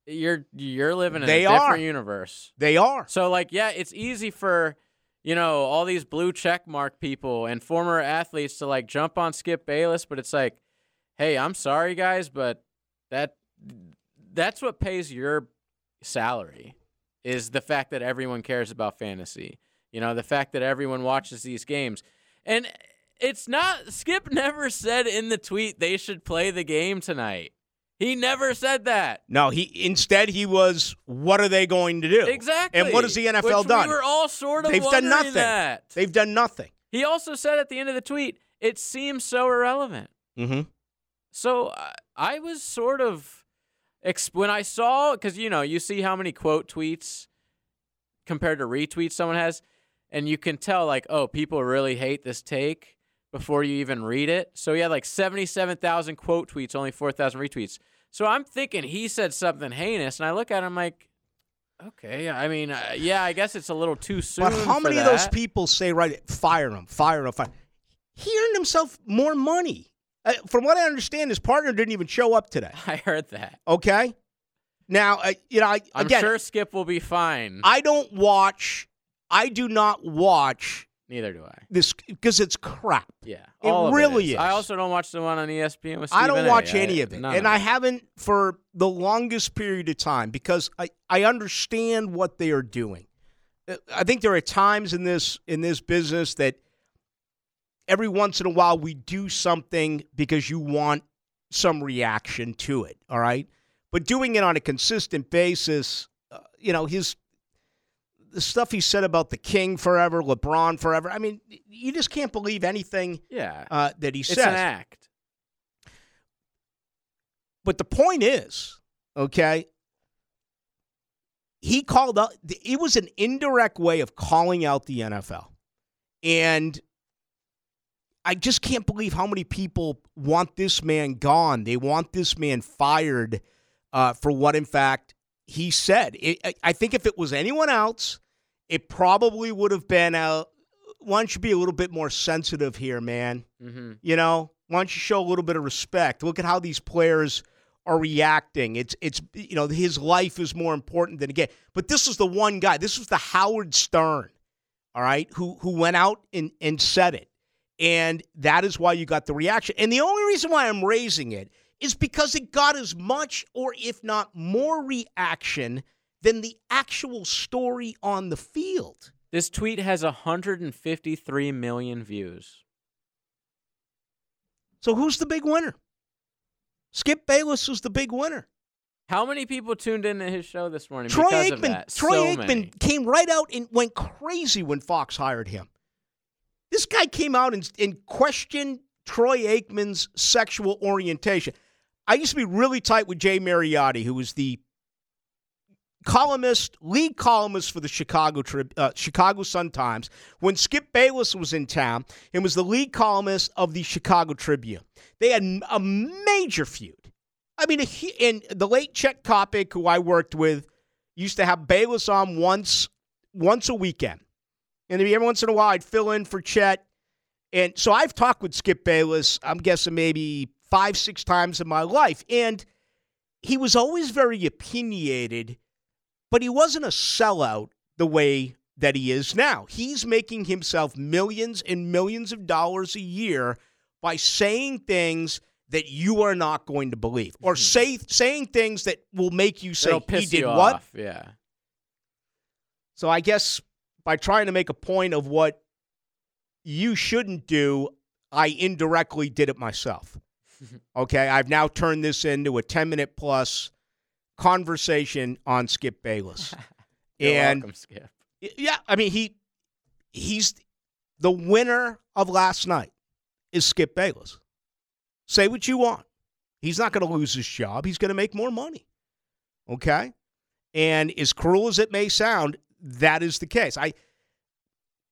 you're you're living in They a different are. universe. They are. So like, yeah, it's easy for you know all these blue check mark people and former athletes to like jump on Skip Bayless, but it's like, hey, I'm sorry guys, but that that's what pays your salary is the fact that everyone cares about fantasy. You know, the fact that everyone watches these games. And it's not Skip never said in the tweet they should play the game tonight. He never said that. No, he instead he was. What are they going to do? Exactly. And what has the NFL Which done? We were all sort of They've done nothing. That. They've done nothing. He also said at the end of the tweet, "It seems so irrelevant." Mm-hmm. So I, I was sort of exp- when I saw because you know you see how many quote tweets compared to retweets someone has, and you can tell like oh people really hate this take before you even read it. So he had like seventy seven thousand quote tweets, only four thousand retweets. So I'm thinking he said something heinous, and I look at him like. Okay, yeah. I mean, uh, yeah, I guess it's a little too soon. But how many of those people say, right, fire him, fire him, fire He earned himself more money. Uh, from what I understand, his partner didn't even show up today. I heard that. Okay? Now, uh, you know, I, I'm sure Skip will be fine. I don't watch, I do not watch Neither do I. this because it's crap. Yeah, It all of really I is. also don't watch the one on ESPN with. I Stephen don't A. watch I- any of it. And of I it. haven't for the longest period of time because I, I understand what they are doing. Uh, I think there are times in this in this business that every once in a while we do something because you want some reaction to it, all right? But doing it on a consistent basis, uh, you know, his the stuff he said about the king forever, LeBron forever. I mean, you just can't believe anything Yeah, uh, that he said. it's says. an act. But the point is, okay, he called out, it was an indirect way of calling out the NFL. And I just can't believe how many people want this man gone. They want this man fired uh, for what, in fact, he said. It, I- I think if it was anyone else, it probably would have been a. Why don't you be a little bit more sensitive here, man? hmm You know, why don't you show a little bit of respect? Look at how these players are reacting. It's it's you know his life is more important than a game. But this is the one guy. This was the Howard Stern. all right, who who went out and, and said it. And that is why you got the reaction. And the only reason why I'm raising it is because it got as much or if not more reaction than the actual story on the field. This tweet has 153 million views. So who's the big winner? Skip Bayless was the big winner. How many people tuned into his show this morning Troy because of Aikman, that? Troy so Aikman many. came right out and went crazy when Fox hired him. This guy came out and, and questioned Troy Aikman's sexual orientation. I used to be really tight with Jay Mariotti, who was the columnist, lead columnist for the Chicago uh, Chicago Sun Times when Skip Bayless was in town and was the lead columnist of the Chicago Tribune. They had a major feud. I mean, a, and the late Chet Coppock, who I worked with, used to have Bayless on once once a weekend, and every once in a while I'd fill in for Chet. And so I've talked with Skip Bayless. I'm guessing maybe five, six times in my life, and he was always very opinionated, but he wasn't a sellout the way that he is now. He's making himself millions and millions of dollars a year by saying things that you are not going to believe or say saying things that will make you say he did what off. Yeah. so I guess by trying to make a point of what you shouldn't do, I indirectly did it myself. Okay, I've now turned this into a 10 minute plus conversation on Skip Bayless. And welcome, Skip. yeah, I mean he he's the winner of last night is Skip Bayless. Say what you want. He's not going to lose his job. He's going to make more money. Okay? And as cruel as it may sound, that is the case. I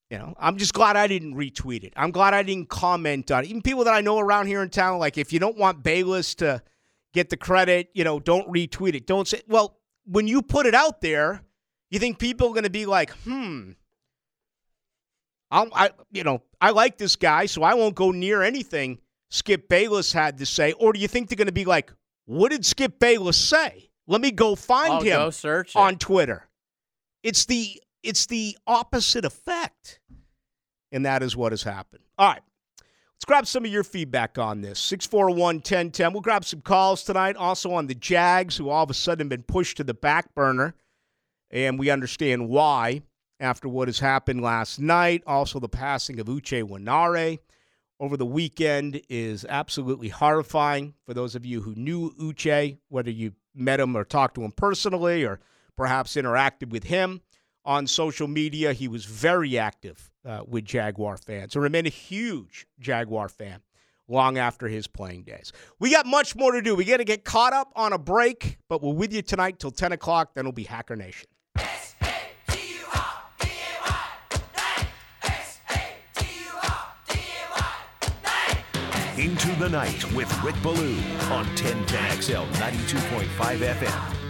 you know, I'm just glad I didn't retweet it. I'm glad I didn't comment on it. Even people that I know around here in town, like if you don't want Bayless to get the credit, you know, don't retweet it. Don't say well, when you put it out there, you think people are going to be like, hmm, I'll, I, you know, I like this guy, so I won't go near anything Skip Bayless had to say. Or do you think they're going to be like, what did Skip Bayless say? Let me go find I'll him go search on Twitter. It's the it's the opposite effect, and that is what has happened. All right. Let's grab some of your feedback on this. 641 1010. We'll grab some calls tonight. Also on the Jags, who all of a sudden have been pushed to the back burner. And we understand why after what has happened last night. Also, the passing of Uche Nwaneri over the weekend is absolutely horrifying for those of you who knew Uche, whether you met him or talked to him personally or perhaps interacted with him on social media. He was very active uh, with Jaguar fans and remained a huge Jaguar fan long after his playing days. We got much more to do. We got to get caught up on a break, but we're with you tonight till 10 o'clock. Then it'll be Hacker Nation. Into the night with Rick Ballou on 1010XL 92.5 FM.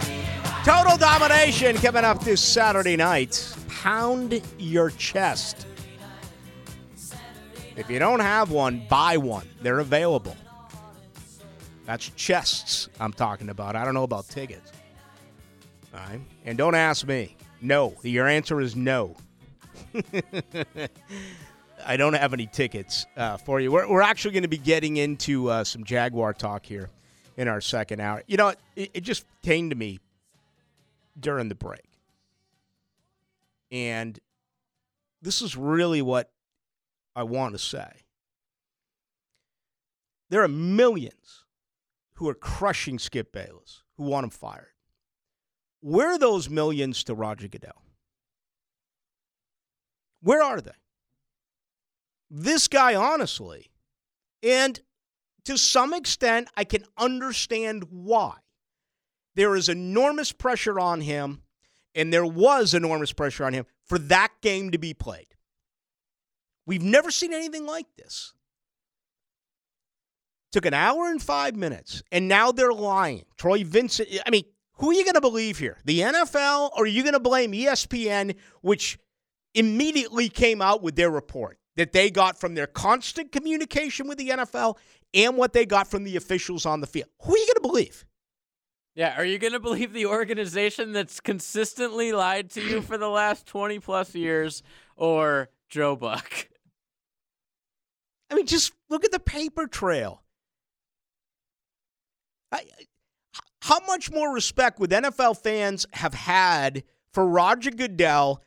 Total domination coming up this Saturday night. Pound your chest. If you don't have one, buy one. They're available. That's chests I'm talking about. I don't know about tickets. All right. And don't ask me. No. Your answer is no. I don't have any tickets uh, for you. We're, we're actually going to be getting into uh, some Jaguar talk here in our second hour. You know, it, it just came to me during the break. And this is really what I want to say. There are millions who are crushing Skip Bayless, who want him fired. Where are those millions to Roger Goodell? Where are they? This guy, honestly, and to some extent, I can understand why. There is enormous pressure on him, and there was enormous pressure on him for that game to be played. We've never seen anything like this. Took an hour and five minutes, and now they're lying. Troy Vincent, I mean, who are you going to believe here? The NFL, or are you going to blame ESPN, which immediately came out with their report that they got from their constant communication with the NFL and what they got from the officials on the field? Who are you going to believe? Yeah, are you going to believe the organization that's consistently lied to you for the last 20 plus years? or Joe Buck. I mean, just look at the paper trail. I, how much more respect would NFL fans have had for Roger Goodell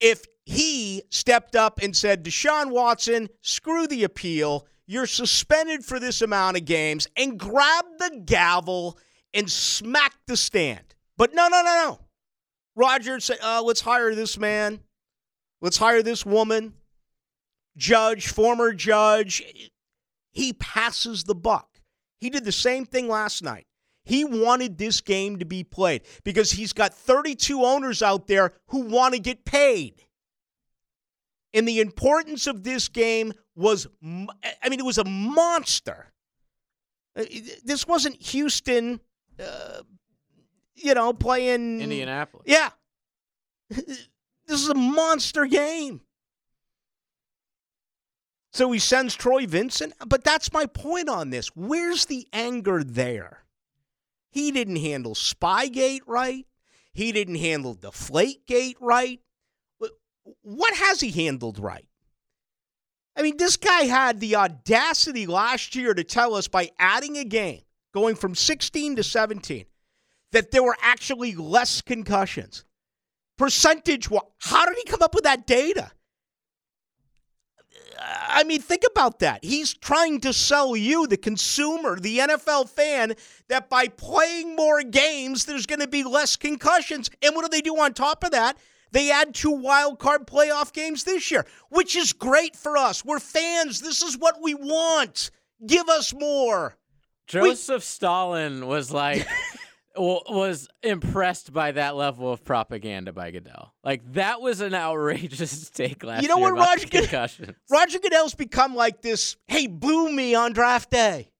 if he stepped up and said, Deshaun Watson, screw the appeal. You're suspended for this amount of games and grab the gavel and smack the stand. But no, no, no, no. Roger said, uh, let's hire this man. Let's hire this woman. Judge, former judge. He passes the buck. He did the same thing last night. He wanted this game to be played because he's got 32 owners out there who want to get paid. And the importance of this game was, I mean, it was a monster. Uh, this wasn't Houston, uh, you know, playing Indianapolis. Yeah. This is a monster game. So he sends Troy Vincent, but that's my point on this. Where's the anger there? He didn't handle Spygate right. He didn't handle Deflategate right. What has he handled right? I mean, this guy had the audacity last year to tell us by adding a game, going from 16 to 17, that there were actually less concussions. Percentage, how did he come up with that data? I mean, think about that. He's trying to sell you, the consumer, the NFL fan, that by playing more games, there's going to be less concussions. And what do they do on top of that? They add two wild card playoff games this year, which is great for us. We're fans. This is what we want. Give us more. Joseph Stalin was like, was impressed by that level of propaganda by Goodell. Like that was an outrageous take last. Year. You know what, Roger Goodell, Roger Goodell's become like this. Hey, boo me on draft day.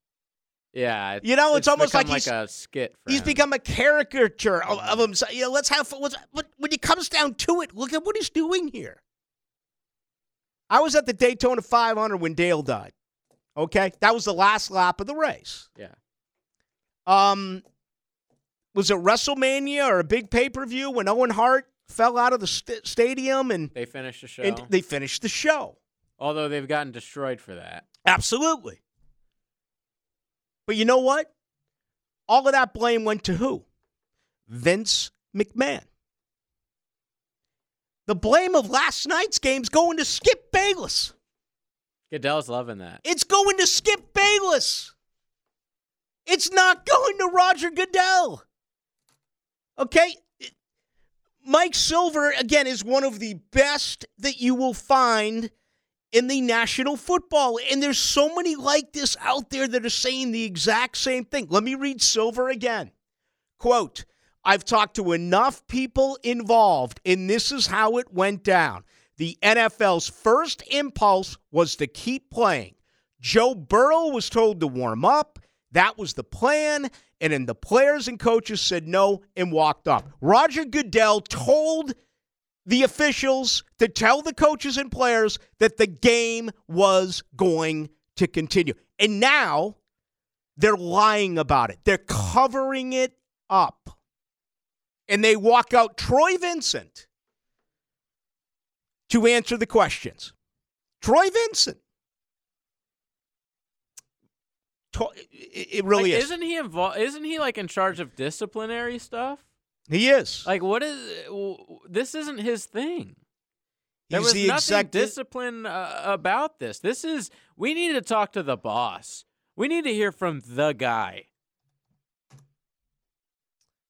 Yeah, you know, it's, it's almost like he's like a skit. he's him. become a caricature of, of himself. You know, let's have fun. But when it comes down to it, look at what he's doing here. I was at the Daytona 500 when Dale died. Okay, that was the last lap of the race. Yeah. Um, was it WrestleMania or a big pay per view when Owen Hart fell out of the st- stadium and they finished the show? And they finished the show. Although they've gotten destroyed for that. Absolutely. But you know what? All of that blame went to who? Vince McMahon. The blame of last night's game's going to Skip Bayless. Goodell's loving that. It's going to Skip Bayless. It's not going to Roger Goodell. Okay? Mike Silver, again, is one of the best that you will find in the National Football. And there's so many like this out there that are saying the exact same thing. Let me read Silver again. Quote, I've talked to enough people involved, and this is how it went down. The NFL's first impulse was to keep playing. Joe Burrow was told to warm up. That was the plan. And then the players and coaches said no and walked off. Roger Goodell told the officials to tell the coaches and players that the game was going to continue. And now they're lying about it, they're covering it up. And they walk out Troy Vincent to answer the questions. Troy Vincent. It really like, is. Isn't he involved? Isn't he like in charge of disciplinary stuff? He is. Like, what is this? Isn't his thing. There He's was the nothing executive- discipline uh, about this. This is we need to talk to the boss. We need to hear from the guy.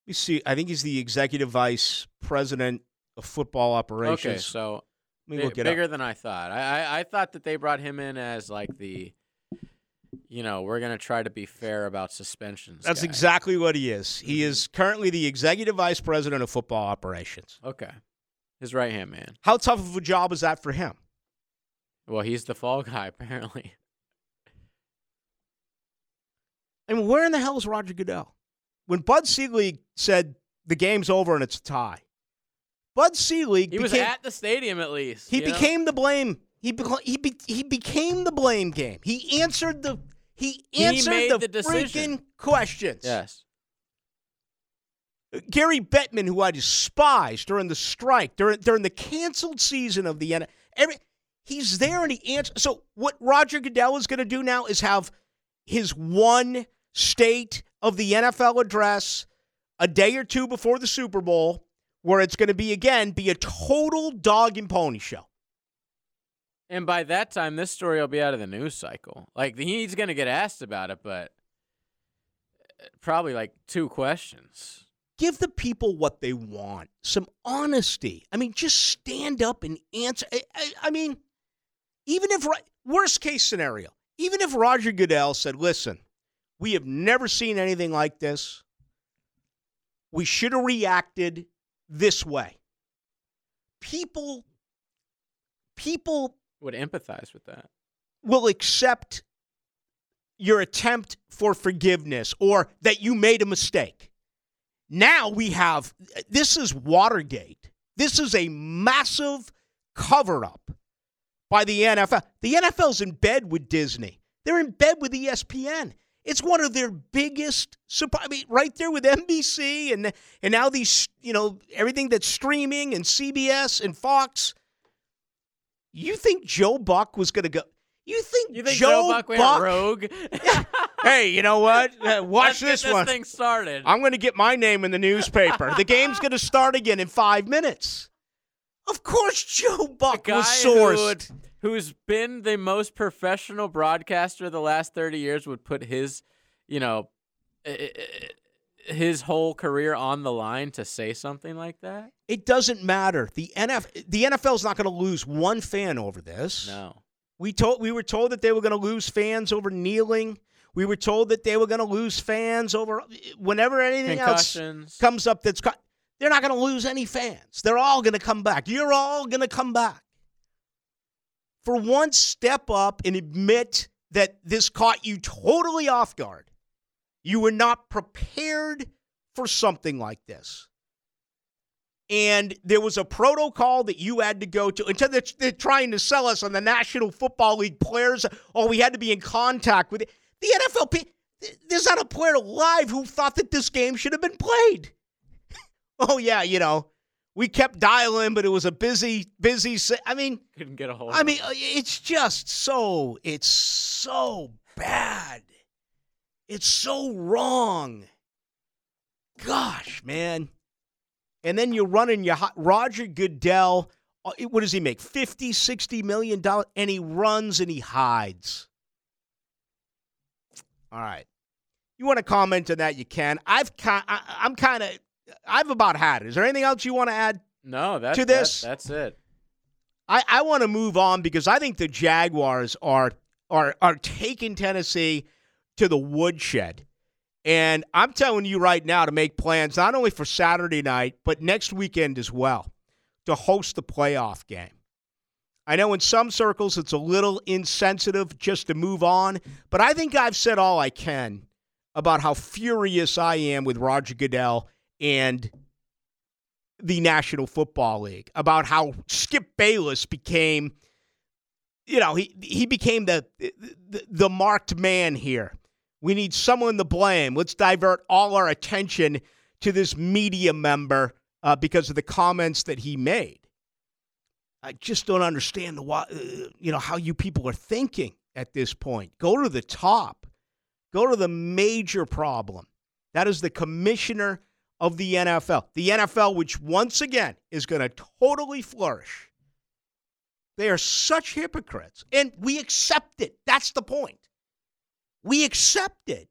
You see, I think he's the executive vice president of football operations. Okay, so Let me look it bigger up. than I thought. I, I I thought that they brought him in as like the, you know, we're gonna try to be fair about suspensions. That's guy. exactly what he is. He mm-hmm. is currently the executive vice president of football operations. okay. His right hand man. How tough of a job is that for him? Well, he's the fall guy apparently. I mean, where in the hell is Roger Goodell? When Bud Selig said the game's over and it's a tie, Bud Selig He was became, at the stadium at least. he you know? became the blame. He beca- he be- he became the blame game. He answered the he He answered made the, the freaking questions. yes. Gary Bettman, who I despised during the strike, during during the canceled season of the N- Every, he's there and he answers. So what Roger Goodell is going to do now is have his one state of the NFL address a day or two before the Super Bowl, where it's going to be again be a total dog and pony show. And by that time, this story will be out of the news cycle. Like he's going to get asked about it, but uh, probably like two questions. Give the people what they want. Some honesty. I mean, just stand up and answer. I, I, I mean, even if worst case scenario, even if Roger Goodell said, "Listen, we have never seen anything like this. We should have reacted this way." People people would empathize with that. Will accept your attempt for forgiveness or that you made a mistake. Now we have this is Watergate. This is a massive cover up by the NFL. The NFL's in bed with Disney. They're in bed with ESPN. It's one of their biggest I mean, right there with NBC and and now these, you know, everything that's streaming and CBS and Fox. You think Joe Buck was going to go? You think, you think Joe, Joe Buck, Buck went rogue? hey, you know what? Uh, watch Let's this, this one. thing started. I'm going to get my name in the newspaper. the game's going to start again in five minutes. Of course, Joe Buck was sourced. Who, who's been the most professional broadcaster the last 30 years would put his, you know, his whole career on the line to say something like that? It doesn't matter. The NFL, the NFL's not going to lose one fan over this. No. We told we were told that they were going to lose fans over kneeling. We were told that they were going to lose fans over whenever anything else comes up that's they're not going to lose any fans. They're all going to come back. You're all going to come back. For once, step up and admit that this caught you totally off guard. You were not prepared for something like this and there was a protocol that you had to go to until they're, they're, trying to sell us on the National Football League players. Oh, we had to be in contact with it. The NFLP, There's not a player alive who thought that this game should have been played. oh yeah, you know, we kept dialing, but it was a busy, busy. I mean, couldn't get a hold. I mean, uh, it's just so. It's so bad. It's so wrong. Gosh, man and then you're running your Roger Goodell. Uh, what does he make? 50, 60 million dollars, and he runs and he hides. All right. You want to comment on that? You can. I've kind. I'm kind of I've about had it. Is there anything else you want to add? No, that's to this. that's it. I, I want to move on because I think the Jaguars are are are taking Tennessee to the woodshed. And I'm telling you right now to make plans not only for Saturday night, but next weekend as well to host the playoff game. I know in some circles it's a little insensitive just to move on, but I think I've said all I can about how furious I am with Roger Goodell and the National Football League, about how Skip Bayless became, you know, he, he became the, the, the marked man here we need someone to blame. Let's divert all our attention to this media member uh, because of the comments that he made. I just don't understand the uh, you know how you people are thinking at this point. Go to the top. Go to the major problem. That is the commissioner of the NFL. The NFL which once again is going to totally flourish. They are such hypocrites and we accept it. That's the point. We accept it.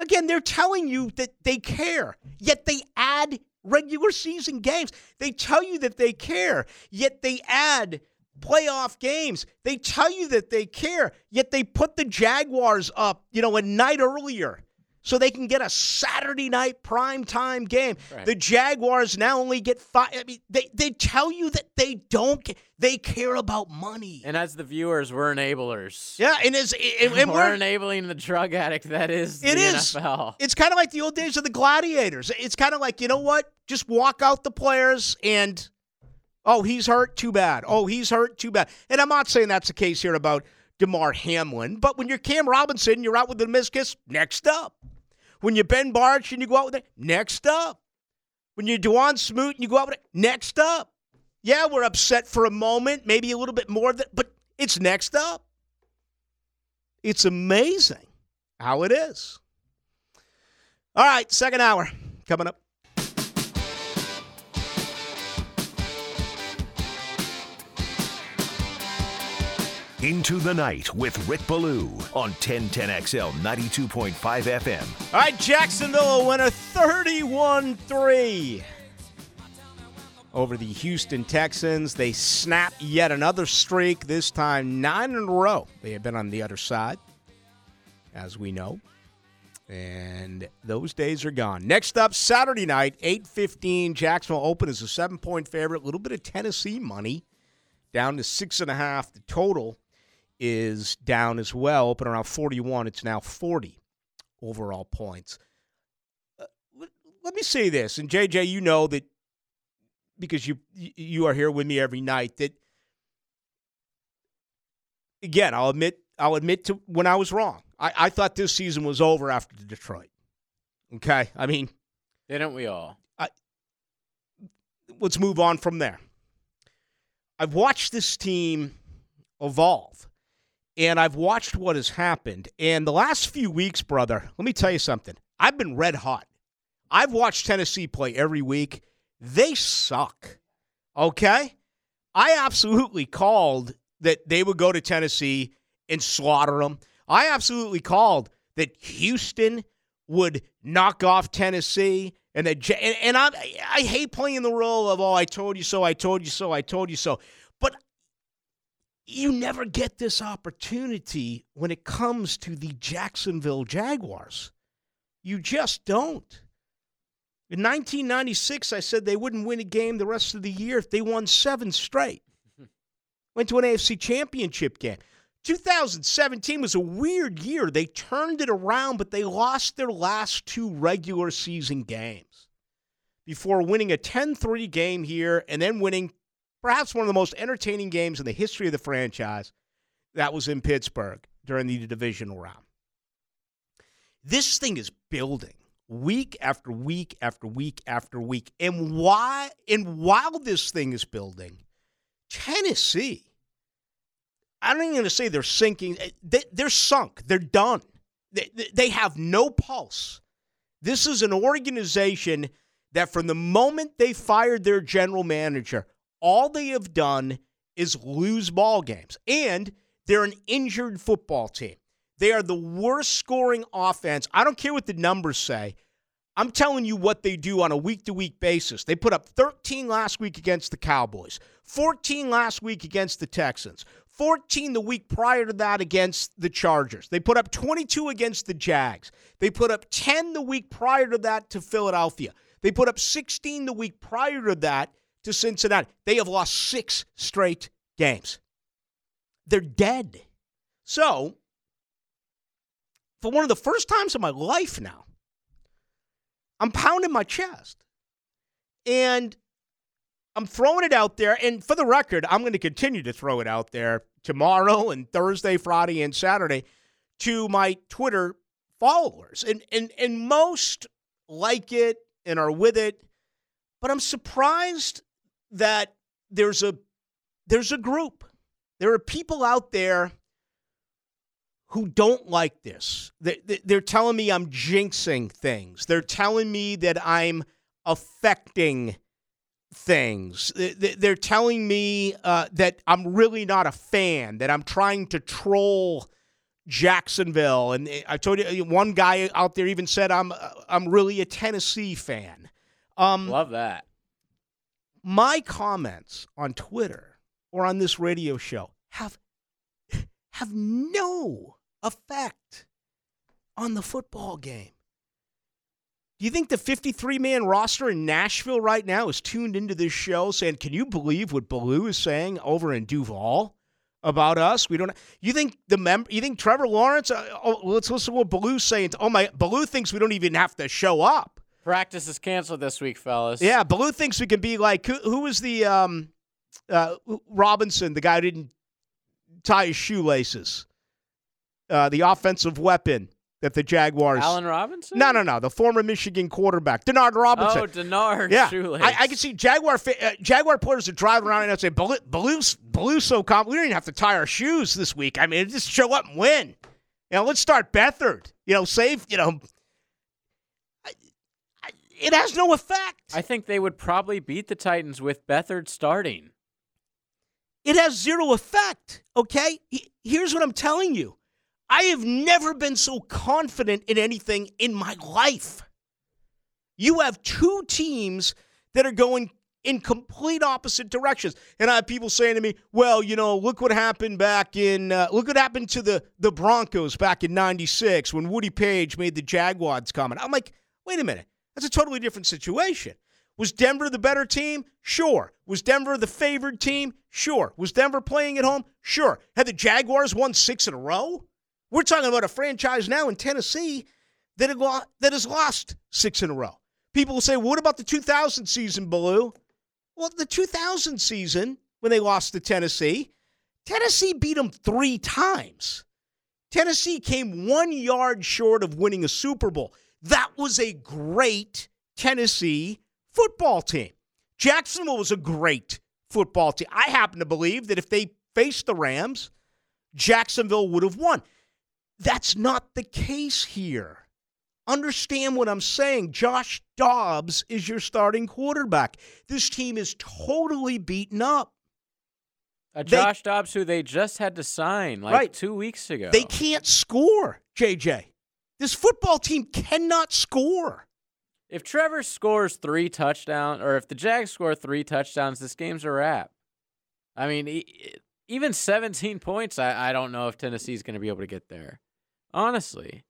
Again, they're telling you that they care, yet they add regular season games. They tell you that they care, yet they add playoff games. They tell you that they care, yet they put the Jaguars up, you know, a night earlier so they can get a Saturday night prime time game. Right. The Jaguars now only get five. I mean, they, they tell you that they don't. They care about money. And as the viewers, we're enablers. Yeah, and as and, and we're, we're, enabling the drug addict that is it is. NFL. It's kind of like the old days of the gladiators. It's kind of like you know what? Just walk out the players and oh, he's hurt. Too bad. Oh, he's hurt. Too bad. And I'm not saying that's the case here about Damar Hamlin, but when you're Cam Robinson, you're out with the meniscus. Next up. When you're Ben Bartch and you go out with it, next up. When you're Dawuane Smoot and you go out with it, next up. Yeah, we're upset for a moment, maybe a little bit more, than, but it's next up. It's amazing how it is. All right, second hour coming up. Into the Night with Rick Ballou on 1010XL 92.5 FM. All right, Jacksonville a winner 31 3 over the Houston Texans. They snap yet another streak, this time nine in a row. They have been on the other side, as we know. And those days are gone. Next up, Saturday night, 8.15, Jacksonville Open is a seven-point favorite. A little bit of Tennessee money, down to six and a half. The total is down as well. Open around 41. It's now 40 overall points. Uh, let, let me say this, and JJ, you know that because you you are here with me every night. That again, I'll admit I'll admit to when I was wrong. I, I thought this season was over after the Detroit. Okay, I mean, didn't we all? I, let's move on from there. I've watched this team evolve and I've watched what has happened. And the last few weeks, brother, let me tell you something. I've been red hot. I've watched Tennessee play every week. They suck. Okay? I absolutely called that they would go to Tennessee and slaughter them. I absolutely called that Houston would knock off Tennessee and that and, I I hate playing the role of oh I told you so I told you so I told you so you never get this opportunity when it comes to the Jacksonville Jaguars. You just don't. In 1996, I said they wouldn't win a game the rest of the year if they won seven straight. Went to an AFC championship game. 2017 was a weird year. They turned it around, but they lost their last two regular season games before winning a 10 3 game here and then winning perhaps one of the most entertaining games in the history of the franchise. That was in Pittsburgh during the divisional round. This thing is building week after week after week after week. And why and while this thing is building, Tennessee, I don't even going to say they're sinking. Eh, they, are sunk. They're done. They, they have no pulse. This is an organization that from the moment they fired their general manager, all they have done is lose ball games. And they're an injured football team. They are the worst scoring offense. I don't care what the numbers say. I'm telling you what they do on a week to week basis. They put up 13 last week against the Cowboys, 14 last week against the Texans, 14 the week prior to that against the Chargers. They put up 22 against the Jags. They put up 10 the week prior to that to Philadelphia. They put up 16 the week prior to that to Cincinnati. They have lost six straight games. They're dead. So, for one of the first times in my life now, I'm pounding my chest. And I'm throwing it out there. And for the record, I'm going to continue to throw it out there tomorrow and Thursday, Friday, and Saturday to my Twitter followers. And, and, and most like it and are with it. But I'm surprised that there's a there's a group. There are people out there who don't like this. They're telling me I'm jinxing things. They're telling me that I'm affecting things. They're telling me uh, that I'm really not a fan, that I'm trying to troll Jacksonville. And I told you, one guy out there even said I'm I'm really a Tennessee fan. Um, Love that my comments on Twitter or on this radio show have have no effect on the football game. Do you think the 53 man roster in Nashville right now is tuned into this show saying, Can you believe what Ballou is saying over in Duval about us? We don't. You think the member? You think Trevor Lawrence? Uh, oh, let's listen to what Ballou's saying. Oh my, Ballou thinks we don't even have to show up. Practice is canceled this week, fellas. Yeah, Ballou thinks we can be like who, who was the um, uh, Robinson, the guy who didn't tie his shoelaces, uh, the offensive weapon that the Jaguars. Allen Robinson? No, no, no. The former Michigan quarterback, Denard Robinson. Oh, Denard. Yeah. I, I can see Jaguar uh, Jaguar players that drive around and I say, "Blue's Blue's so calm. We don't even have to tie our shoes this week. I mean, just show up and win. You know, let's start Beathard. You know, save. You know, it has no effect. I think they would probably beat the Titans with Beathard starting. It has zero effect. Okay, here's what I'm telling you. I have never been so confident in anything in my life. You have two teams that are going in complete opposite directions. And I have people saying to me, "Well, you know, look what happened back in uh, look what happened to the the Broncos back in '96 when Woody Paige made the Jaguars comment." I'm like, "Wait a minute, that's a totally different situation." Was Denver the better team? Sure. Was Denver the favored team? Sure. Was Denver playing at home? Sure. Had the Jaguars won six in a row? We're talking about a franchise now in Tennessee that, that has lost six in a row. People will say, well, what about the 2000 season, Baloo? Well, the 2000 season, when they lost to Tennessee, Tennessee beat them three times. Tennessee came one yard short of winning a Super Bowl. That was a great Tennessee football team. Jacksonville was a great football team. I happen to believe that if they faced the Rams, Jacksonville would have won. That's not the case here. Understand what I'm saying. Josh Dobbs is your starting quarterback. This team is totally beaten up. A Josh they, Dobbs who they just had to sign like right. two weeks ago. They can't score, JJ. This football team cannot score. If Trevor scores three touchdowns, or if the Jags score three touchdowns, this game's a wrap. I mean, even 17 points, I, I don't know if Tennessee's going to be able to get there. Honestly.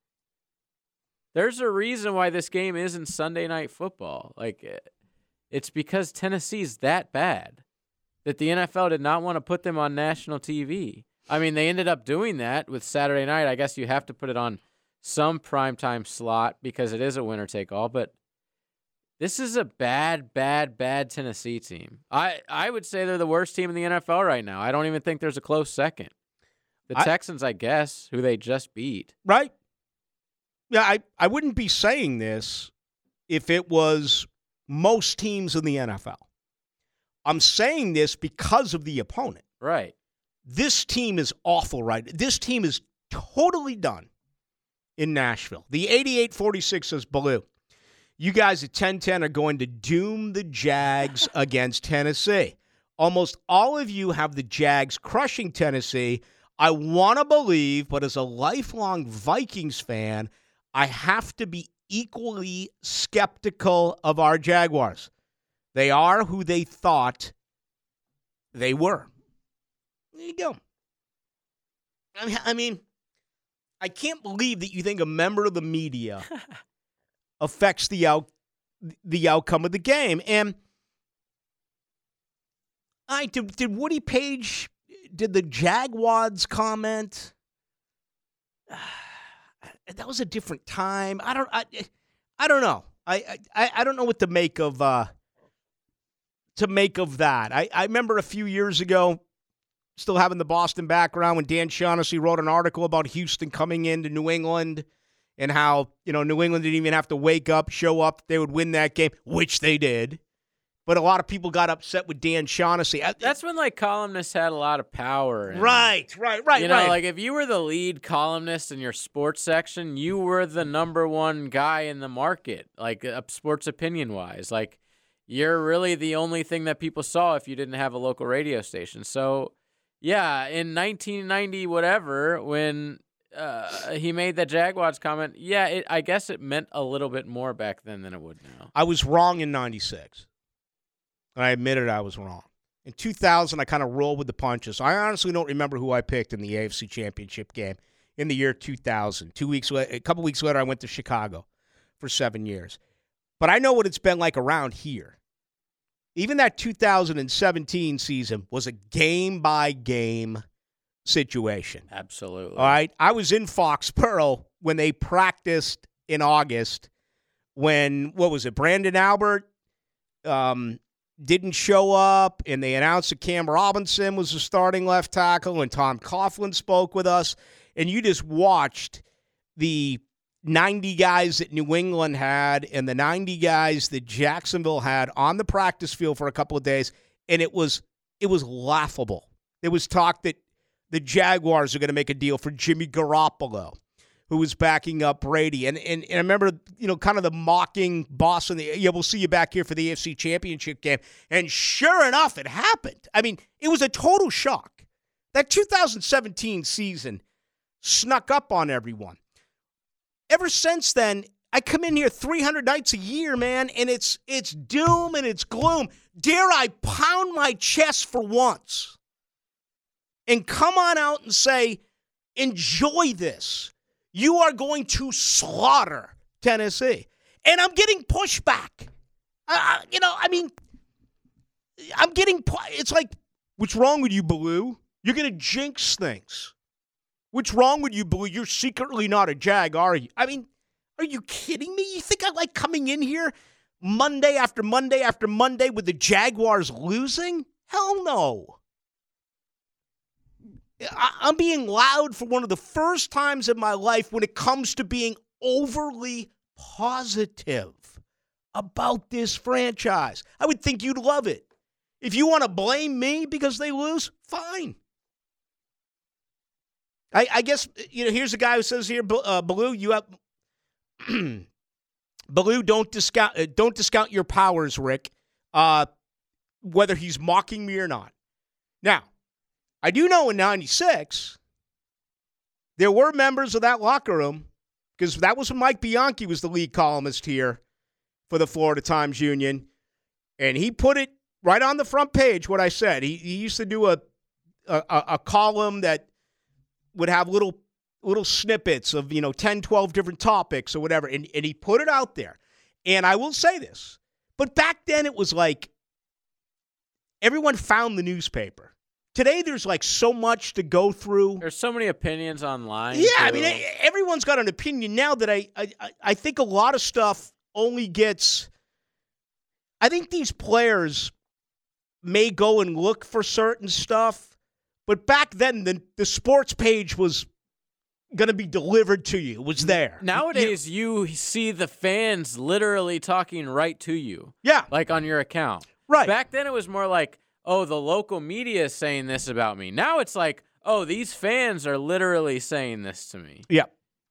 There's a reason why this game isn't Sunday night football. Like eh, it's because Tennessee's that bad that the NFL did not want to put them on national TV. I mean, they ended up doing that with Saturday night. I guess you have to put it on some primetime slot because it is a winner take all, but this is a bad, bad, bad Tennessee team. I, I would say they're the worst team in the NFL right now. I don't even think there's a close second. The I, Texans, I guess, who they just beat. Right. Yeah, I, I wouldn't be saying this if it was most teams in the NFL. I'm saying this because of the opponent. Right. This team is awful, right? This team is totally done in Nashville. The 8846 says Baloo. You guys at 1010 are going to doom the Jags against Tennessee. Almost all of you have the Jags crushing Tennessee. I want to believe, but as a lifelong Vikings fan, I have to be equally skeptical of our Jaguars. They are who they thought they were. There you go. I mean, I can't believe that you think a member of the media affects the out the outcome of the game. And I did, did Woody Paige did the Jaguars comment? that was a different time. I don't. I, I don't know. I, I I don't know what to make of uh to make of that. I, I remember a few years ago, still having the Boston background, when Dan Shaughnessy wrote an article about Houston coming into New England and how you know New England didn't even have to wake up, show up, they would win that game, which they did but a lot of people got upset with Dan Shaughnessy. That's when like columnists had a lot of power. And, right, right, right. You know, right. like if you were the lead columnist in your sports section, you were the number one guy in the market, like uh, sports opinion wise. Like you're really the only thing that people saw if you didn't have a local radio station. So, yeah, in 1990, whatever, when uh, he made that Jaguars comment, yeah, it, I guess it meant a little bit more back then than it would now. I was wrong in '96 and I admitted I was wrong. In 2000, I kind of rolled with the punches. I honestly don't remember who I picked in the AFC Championship game in the year 2000. Two weeks, a couple weeks later, I went to Chicago for seven years. But I know what it's been like around here. Even that 2017 season was a game by game situation. Absolutely. All right. I was in Foxborough when they practiced in August. When what was it? Branden Albert, um, didn't show up, and they announced that Cam Robinson was the starting left tackle, and Tom Coughlin spoke with us, and you just watched the 90 guys that New England had and the 90 guys that Jacksonville had on the practice field for a couple of days and it was it was laughable. There was talk that the Jaguars are going to make a deal for Jimmy Garoppolo, who was backing up Brady. And, and, and I remember, you know, kind of the mocking boss in the, yeah, we'll see you back here for the AFC Championship game. And sure enough, it happened. I mean, it was a total shock. That 2017 season snuck up on everyone ever since then, I come in here 300 nights a year, man, and it's it's doom and it's gloom. Dare I pound my chest for once and come on out and say, enjoy this. You are going to slaughter Tennessee. And I'm getting pushback. Uh, you know, I mean, I'm getting, it's like, what's wrong with you, Baloo? You're to jinx things. What's wrong with you, Blue? You're secretly not a Jag, are you? I mean, are you kidding me? You think I like coming in here Monday after Monday after Monday with the Jaguars losing? Hell no. I'm being loud for one of the first times in my life when it comes to being overly positive about this franchise. I would think you'd love it. If you want to blame me because they lose, fine. I, I guess you know. Here's a guy who says here, uh, Baloo, you have Baloo. Don't discount. Uh, don't discount your powers, Rick. Uh, whether he's mocking me or not. Now, I do know in '96 there were members of that locker room because that was when Mike Bianchi was the lead columnist here for the Florida Times Union, and he put it right on the front page. What I said. He, he used to do a a, a column that would have little little snippets of, you know, 10, 12 different topics or whatever. And, and he put it out there. And I will say this, but back then it was like everyone found the newspaper. Today there's like so much to go through. There's so many opinions online. Yeah, too. I mean everyone's got an opinion now that I, I I think a lot of stuff only gets I think these players may go and look for certain stuff but back then, the, the sports page was going to be delivered to you. It was there. Nowadays, you, you see the fans literally talking right to you. Yeah. Like on your account. Right. Back then, it was more like, oh, the local media is saying this about me. Now it's like, oh, these fans are literally saying this to me. Yeah.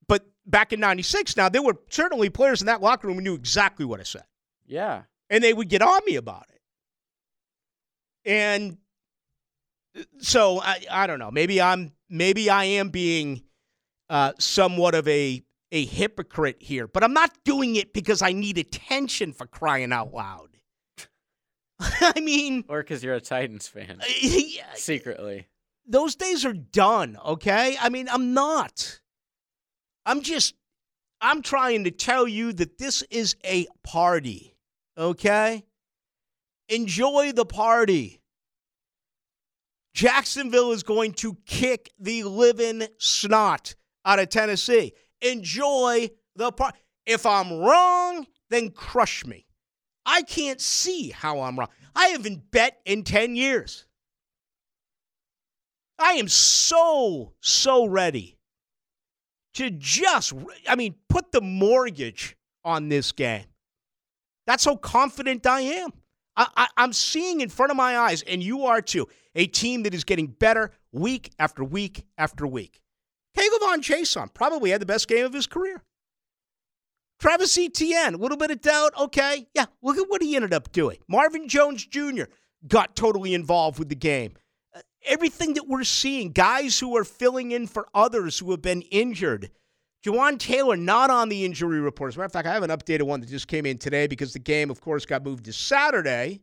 But back in 96, now, there were certainly players in that locker room who knew exactly what I said. Yeah. And they would get on me about it. And so I, I don't know. Maybe I'm maybe I am being uh, somewhat of a a hypocrite here, but I'm not doing it because I need attention for crying out loud. I mean, or because you're a Titans fan yeah, secretly. Those days are done. Okay. I mean, I'm not. I'm just. I'm trying to tell you that this is a party. Okay. Enjoy the party. Jacksonville is going to kick the living snot out of Tennessee. Enjoy the part. If I'm wrong, then crush me. I can't see how I'm wrong. I haven't bet in 10 years. I am so, so ready to just, I mean, put the mortgage on this game. That's how confident I am. I I, am seeing in front of my eyes, and you are too, a team that is getting better week after week after week. K'Lavon Chaisson probably had the best game of his career. Travis Etienne, a little bit of doubt. Okay, yeah, look at what he ended up doing. Marvin Jones Jr. got totally involved with the game. Uh, everything that we're seeing, guys who are filling in for others who have been injured – Jawaan Taylor not on the injury report. As a matter of fact, I have an updated one that just came in today because the game, of course, got moved to Saturday.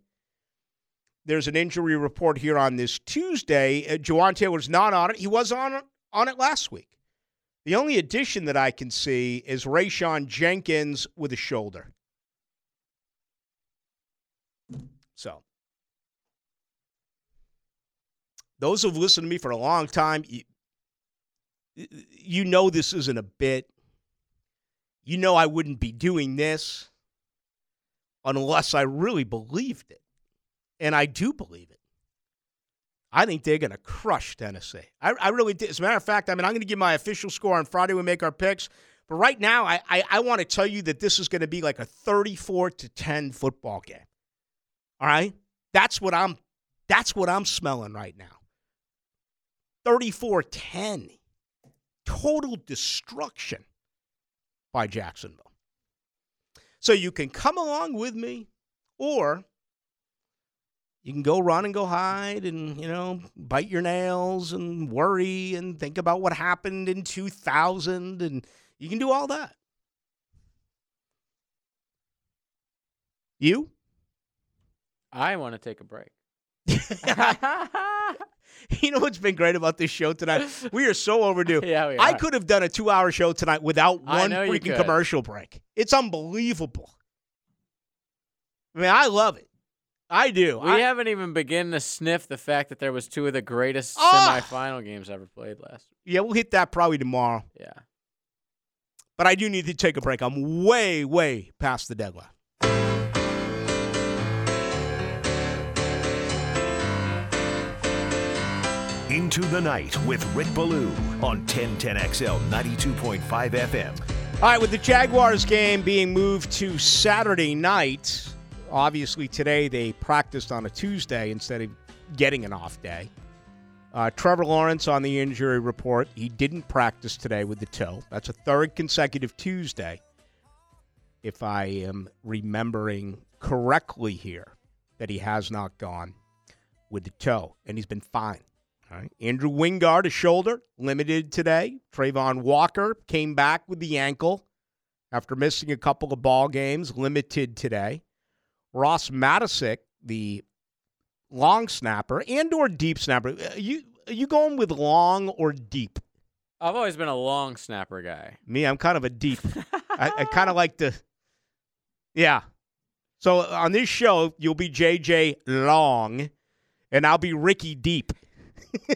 There's an injury report here on this Tuesday. Uh, Jawaan Taylor's not on it. He was on on it last week. The only addition that I can see is Rayshawn Jenkins with a shoulder. So, those who've listened to me for a long time, you, you know this isn't a bit. You know I wouldn't be doing this unless I really believed it. And I do believe it. I think they're going to crush Tennessee. I, I really did. As a matter of fact, I mean, I'm going to give my official score on Friday. We make our picks. But right now, I, I, I want to tell you that this is going to be like a 34 to 10 football game. All right? That's what I'm that's what I'm smelling right now. 34 10. Total destruction by Jacksonville. So you can come along with me, or you can go run and go hide and, you know, bite your nails and worry and think about what happened in 2000. And you can do all that. You? I want to take a break. you know what's been great about this show tonight? We are so overdue. Yeah, we are. I could have done a two hour show tonight without one freaking commercial break. It's unbelievable. I mean, I love it. I do. We I, haven't even begun to sniff the fact that there was two of the greatest Ah! semifinal games ever played last. yeah, we'll hit that probably tomorrow. Yeah. But I do need to take a break. I'm way, way past the deadline. Into the night with Rick Ballou on 1010XL 92.5 FM. All right, with the Jaguars game being moved to Saturday night, obviously today they practiced on a Tuesday instead of getting an off day. Uh, Trevor Lawrence on the injury report. He didn't practice today with the toe. That's a third consecutive Tuesday, if I am remembering correctly here, that he has not gone with the toe, and he's been fine. Andrew Wingard, a shoulder, limited today. Travon Walker came back with the ankle after missing a couple of ball games, limited today. Ross Matiscik, the long snapper and or deep snapper. uh, You are you going with long or deep? I've always been a long snapper guy. Me, I'm kind of a deep. I, I kind of like to. Yeah. So on this show, you'll be JJ Long, and I'll be Ricky Deep.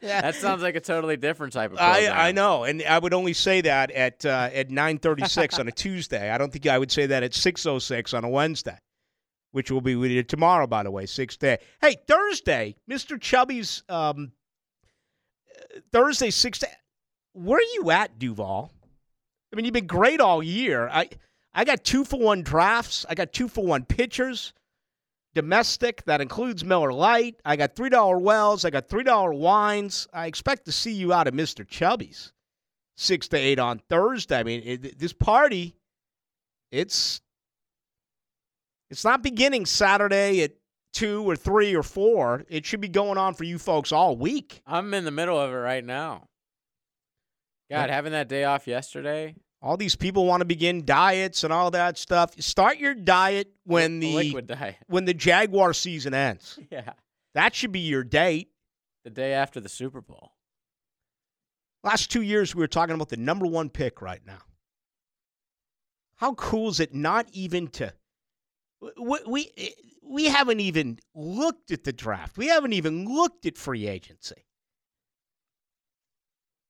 That sounds like a totally different type of I. I know, and I would only say that at uh, at nine thirty six on a Tuesday. I don't think I would say that at six oh six on a Wednesday, which will be with you tomorrow, by the way, six day. Hey, Thursday, Mister Chubby's um, Thursday six. Day. Where are you at, Duval? I mean, you've been great all year. I I got two for one drafts. I got two for one pitchers. Domestic that includes Miller Lite. I got three dollar wells. I got three dollar wines. I expect to see you out of Mister Chubby's six to eight on Thursday. I mean, it, this party, it's it's not beginning Saturday at two or three or four. It should be going on for you folks all week. I'm in the middle of it right now. God, having that day off yesterday. All these people want to begin diets and all that stuff. Start your diet when the liquid diet. when the Jaguar season ends. Yeah. That should be your date. The day after the Super Bowl. Last two years, we were talking about the number one pick right now. How cool is it not even to. We, we, haven't even looked at the draft, we haven't even looked at free agency.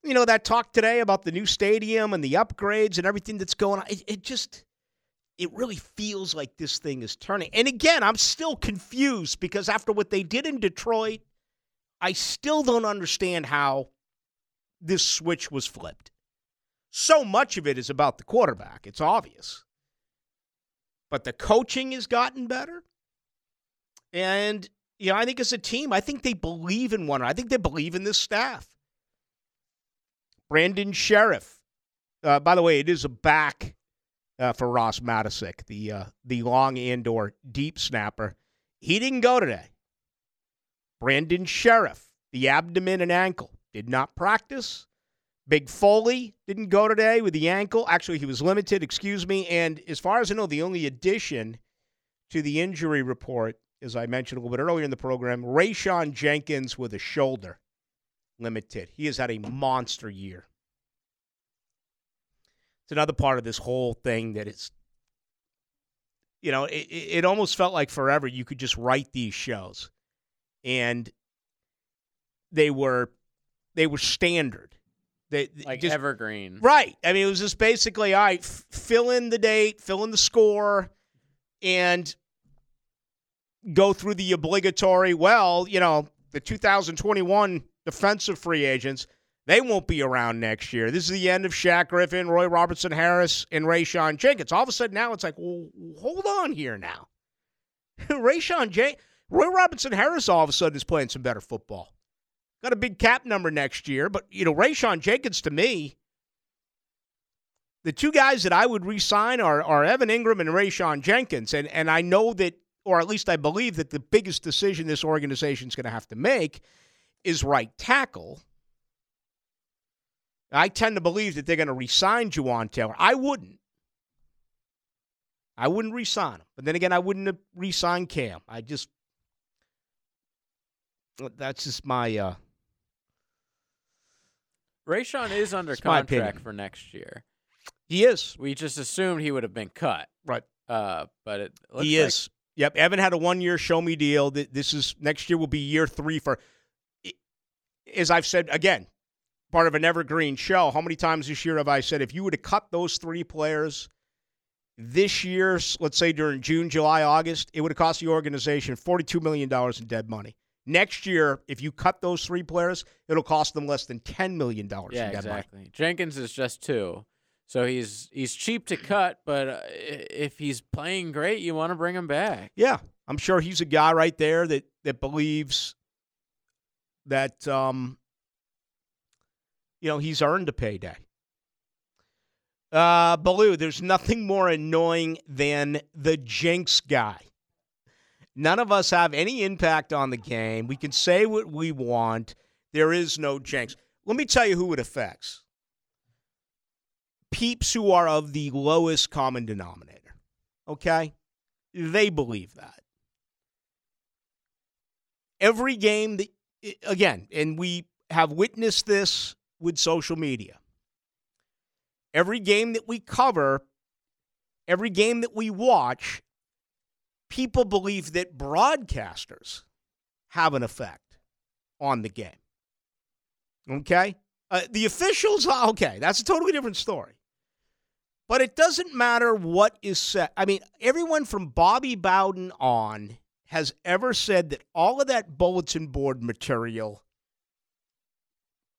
You know, that talk today about the new stadium and the upgrades and everything that's going on, it, it just. It really feels like this thing is turning. And again, I'm still confused because after what they did in Detroit, I still don't understand how this switch was flipped. So much of it is about the quarterback. It's obvious. But the coaching has gotten better. And, you know, I think as a team, I think they believe in one. I think they believe in this staff. Brandon Scherff. Uh, by the way, it is a back uh, for Ross Matiscik, the uh, the long and or deep snapper. He didn't go today. Brandon Scherff, the abdomen and ankle, did not practice. Big Foley didn't go today with the ankle. Actually, he was limited, excuse me. And as far as I know, the only addition to the injury report, as I mentioned a little bit earlier in the program, Rayshawn Jenkins with a shoulder limited. He has had a monster year. It's another part of this whole thing that is, you know, it it almost felt like forever you could just write these shows. And they were they were standard. They Like just, evergreen. Right. I mean, it was just basically, all right, f- fill in the date, fill in the score, and go through the obligatory, well, you know, the 2021 defensive free agents, They won't be around next year. This is the end of Shaq Griffin, Roy Robertson Harris, and Rayshawn Jenkins. All of a sudden now it's like, well, hold on here now. Rayshawn Jen- Roy Robinson Harris all of a sudden is playing some better football. Got a big cap number next year, but you know, Rayshawn Jenkins to me, the two guys that I would re-sign are, are Evan Engram and Rayshawn Jenkins. And and I know that, or at least I believe that the biggest decision this organization is going to have to make is right tackle. I tend to believe that they're going to re-sign Jawaan Taylor. I wouldn't. I wouldn't re-sign him. But then again, I wouldn't have re-signed Cam. I just that's just my uh Rayshawn is under It's my opinion. contract for next year. he is. We just assumed he would have been cut. Right. Uh, but it looks he like is. Yep. Evan had a one year show me deal. Th- This is next year will be year three for as I've said again, part of an evergreen show. How many times this year have I said if you were to cut those three players this year, s- let's say during June, July, August, it would have cost the organization $42 million in dead money. Next year, if you cut those three players, it'll cost them less than $10 million Yeah, in dead money. exactly. Jenkins is just two, so he's he's cheap to cut. But uh, if he's playing great, you want to bring him back. Yeah, I'm sure he's a guy right there that that believes that um, you know he's earned a payday. Uh, Baloo, there's nothing more annoying than the jinx guy. None of us have any impact on the game. We can say what we want. There is no jinx. Let me tell you who it affects. Peeps who are of the lowest common denominator. Okay? They believe that. Every game that, again, and we have witnessed this with social media. Every game that we cover, every game that we watch, people believe that broadcasters have an effect on the game. Okay? Uh, the officials, okay, that's a totally different story. But it doesn't matter what is said. I mean, everyone from Bobby Bowden on has ever said that all of that bulletin board material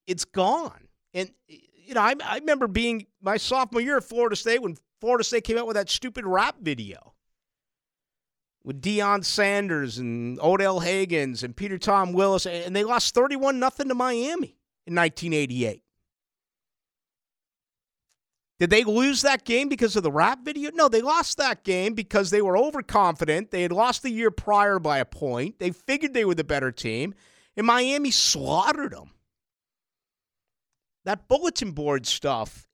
it's gone. And you know, I, I remember being my sophomore year at Florida State when Florida State came out with that stupid rap video with Deion Sanders and Odell Haggins and Peter Tom Willis, and they lost thirty-one nothing to Miami in 1988. Did they lose that game because of the rap video? No, they lost that game because they were overconfident. They had lost the year prior by a point. They figured they were the better team, and Miami slaughtered them. That bulletin board stuff,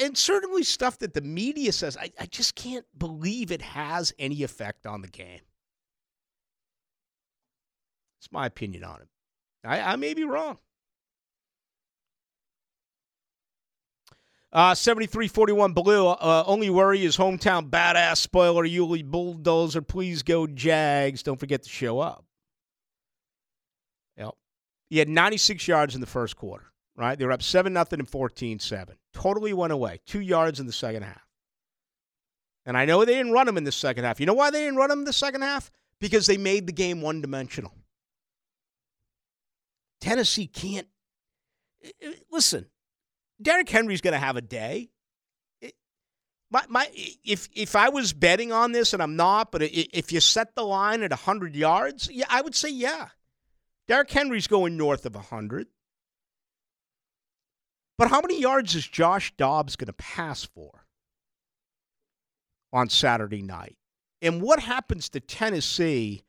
and certainly stuff that the media says, I, I just can't believe it has any effect on the game. It's my opinion on it. I, I may be wrong. Uh, 7341 Blue. Uh, only worry is hometown badass spoiler Yulee Bulldozer. Please go Jags. Don't forget to show up. Yep. He had 96 yards in the first quarter, right? They were up 7 nothing and 14 7. Totally went away. Two yards in the second half. And I know they didn't run them in the second half. You know why they didn't run them in the second half? Because they made the game one dimensional. Tennessee can't. Listen, Derrick Henry's going to have a day. My, my, if if I was betting on this, and I'm not, but if you set the line at 100 yards, yeah, I would say yeah. Derrick Henry's going north of 100. But how many yards is Josh Dobbs going to pass for on Saturday night? And what happens to Tennessee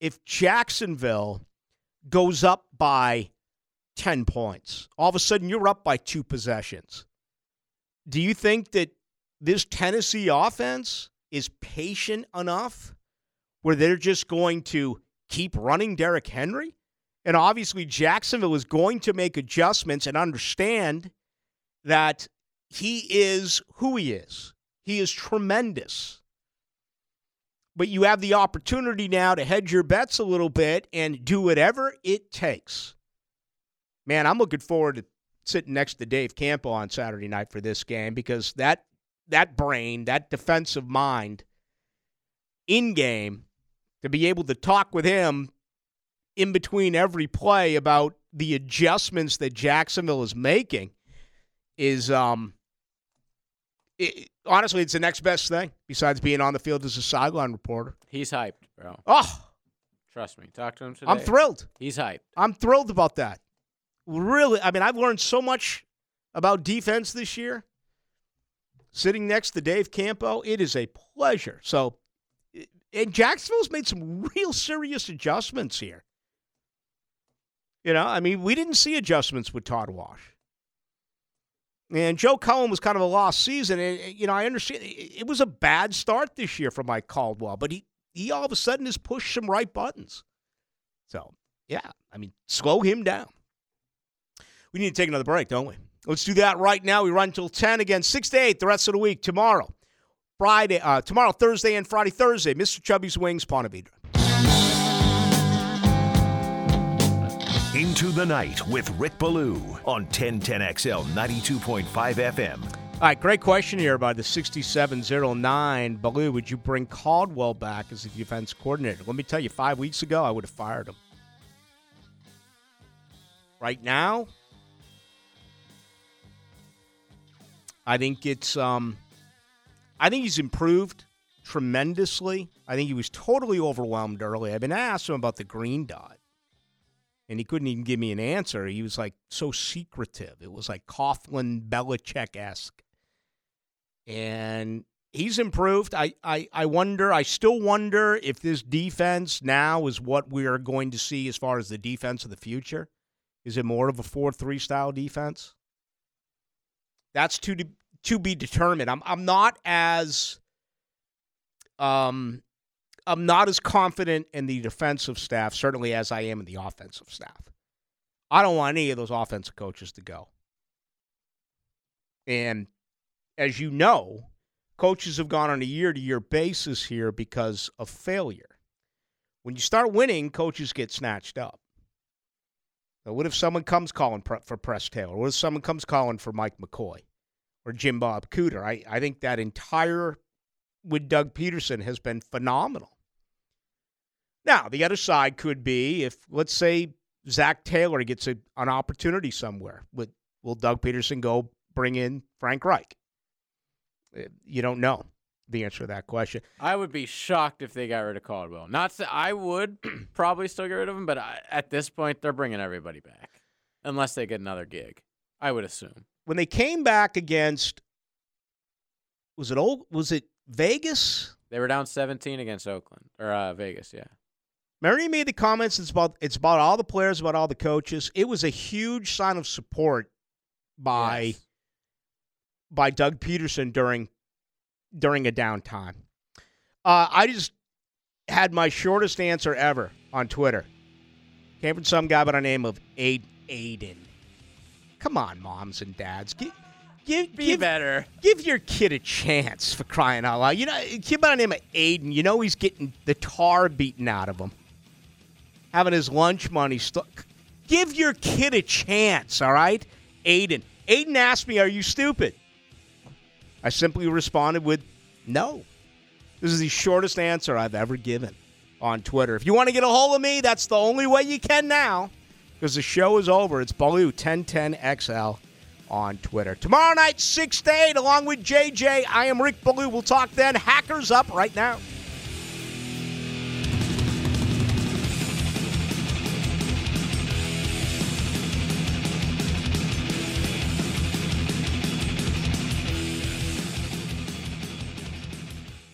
if Jacksonville goes up by 10 points. All of a sudden, you're up by two possessions. Do you think that this Tennessee offense is patient enough where they're just going to keep running Derrick Henry? And obviously, Jacksonville is going to make adjustments and understand that he is who he is. He is tremendous. But you have the opportunity now to hedge your bets a little bit and do whatever it takes man, I'm looking forward to sitting next to Dave Campo on Saturday night for this game because that that brain, that defensive mind in game to be able to talk with him in between every play about the adjustments that Jacksonville is making is um it, honestly it's the next best thing besides being on the field as a sideline reporter. He's hyped, bro. Oh, Trust me. Talk to him today. I'm thrilled. He's hyped. I'm thrilled about that. Really, I mean, I've learned so much about defense this year. Sitting next to Dave Campo, it is a pleasure. So, and Jacksonville's made some real serious adjustments here. You know, I mean, we didn't see adjustments with Todd Wash. And Joe Cullen was kind of a lost season. And, eh, you know, I understand eh, eh, it was a bad start this year for Mike Caldwell, but he, he all of a sudden has pushed some right buttons. So, yeah, I mean, slow him down. We need to take another break, don't we? Let's do that right now. We run till 10 again, 6 to 8 the rest of the week. Tomorrow, Friday, uh, tomorrow, Thursday, and Friday, Thursday, Mr. Chubby's Wings, Ponte Vedra. Into the Night with Rick Ballou on 1010XL 92.5 FM. All right, great question here by the 6709. Ballou, would you bring Caldwell back as the defense coordinator? Let me tell you, five weeks ago, I would have fired him. Right now, I think it's um I think he's improved tremendously. I think he was totally overwhelmed early. I've been asked him about the green dot. And he couldn't even give me an answer. He was like so secretive. It was like Coughlin Belichick esque. And he's improved. I, I, I wonder, I still wonder if this defense now is what we are going to see as far as the defense of the future. Is it more of a 4 3 style defense? That's to to be determined. I'm I'm not as um I'm not as confident in the defensive staff certainly as I am in the offensive staff. I don't want any of those offensive coaches to go. And as you know, coaches have gone on a year-to-year basis here because of failure. When you start winning, coaches get snatched up. What if someone comes calling for Press Taylor? What if someone comes calling for Mike McCoy or Jim Bob Cooter? I, I think that entire with Doug Pederson has been phenomenal. Now, the other side could be if, let's say, Zac Taylor gets a, an opportunity somewhere. Would, will Doug Pederson go bring in Frank Reich? Uh, you don't know the answer to that question. I would be shocked if they got rid of Caldwell. Not to, I would probably still get rid of him, but I, at this point, they're bringing everybody back unless they get another gig. I would assume when they came back against was it old was it Vegas? They were down 17 against Oakland or uh, Vegas, yeah. Mary made the comments. It's about it's about all the players, about all the coaches. It was a huge sign of support by yes. by Doug Pederson during during a downtime. Uh, I just had my shortest answer ever on Twitter. Came from some guy by the name of Aiden. Come on, moms and dads. Give, give, Be give, better. Give your kid a chance for crying out loud. You know, a kid by the name of Aiden, you know he's getting the tar beaten out of him. Having his lunch money stuck. Give your kid a chance, all right? Aiden. Aiden asked me, Are you stupid? I simply responded with, No. This is the shortest answer I've ever given on Twitter. If you want to get a hold of me, that's the only way you can now because the show is over. It's Ballou 1010XL on Twitter. Tomorrow night, 6 to 8, along with JJ. I am Rick Ballou. We'll talk then. Hackers up right now.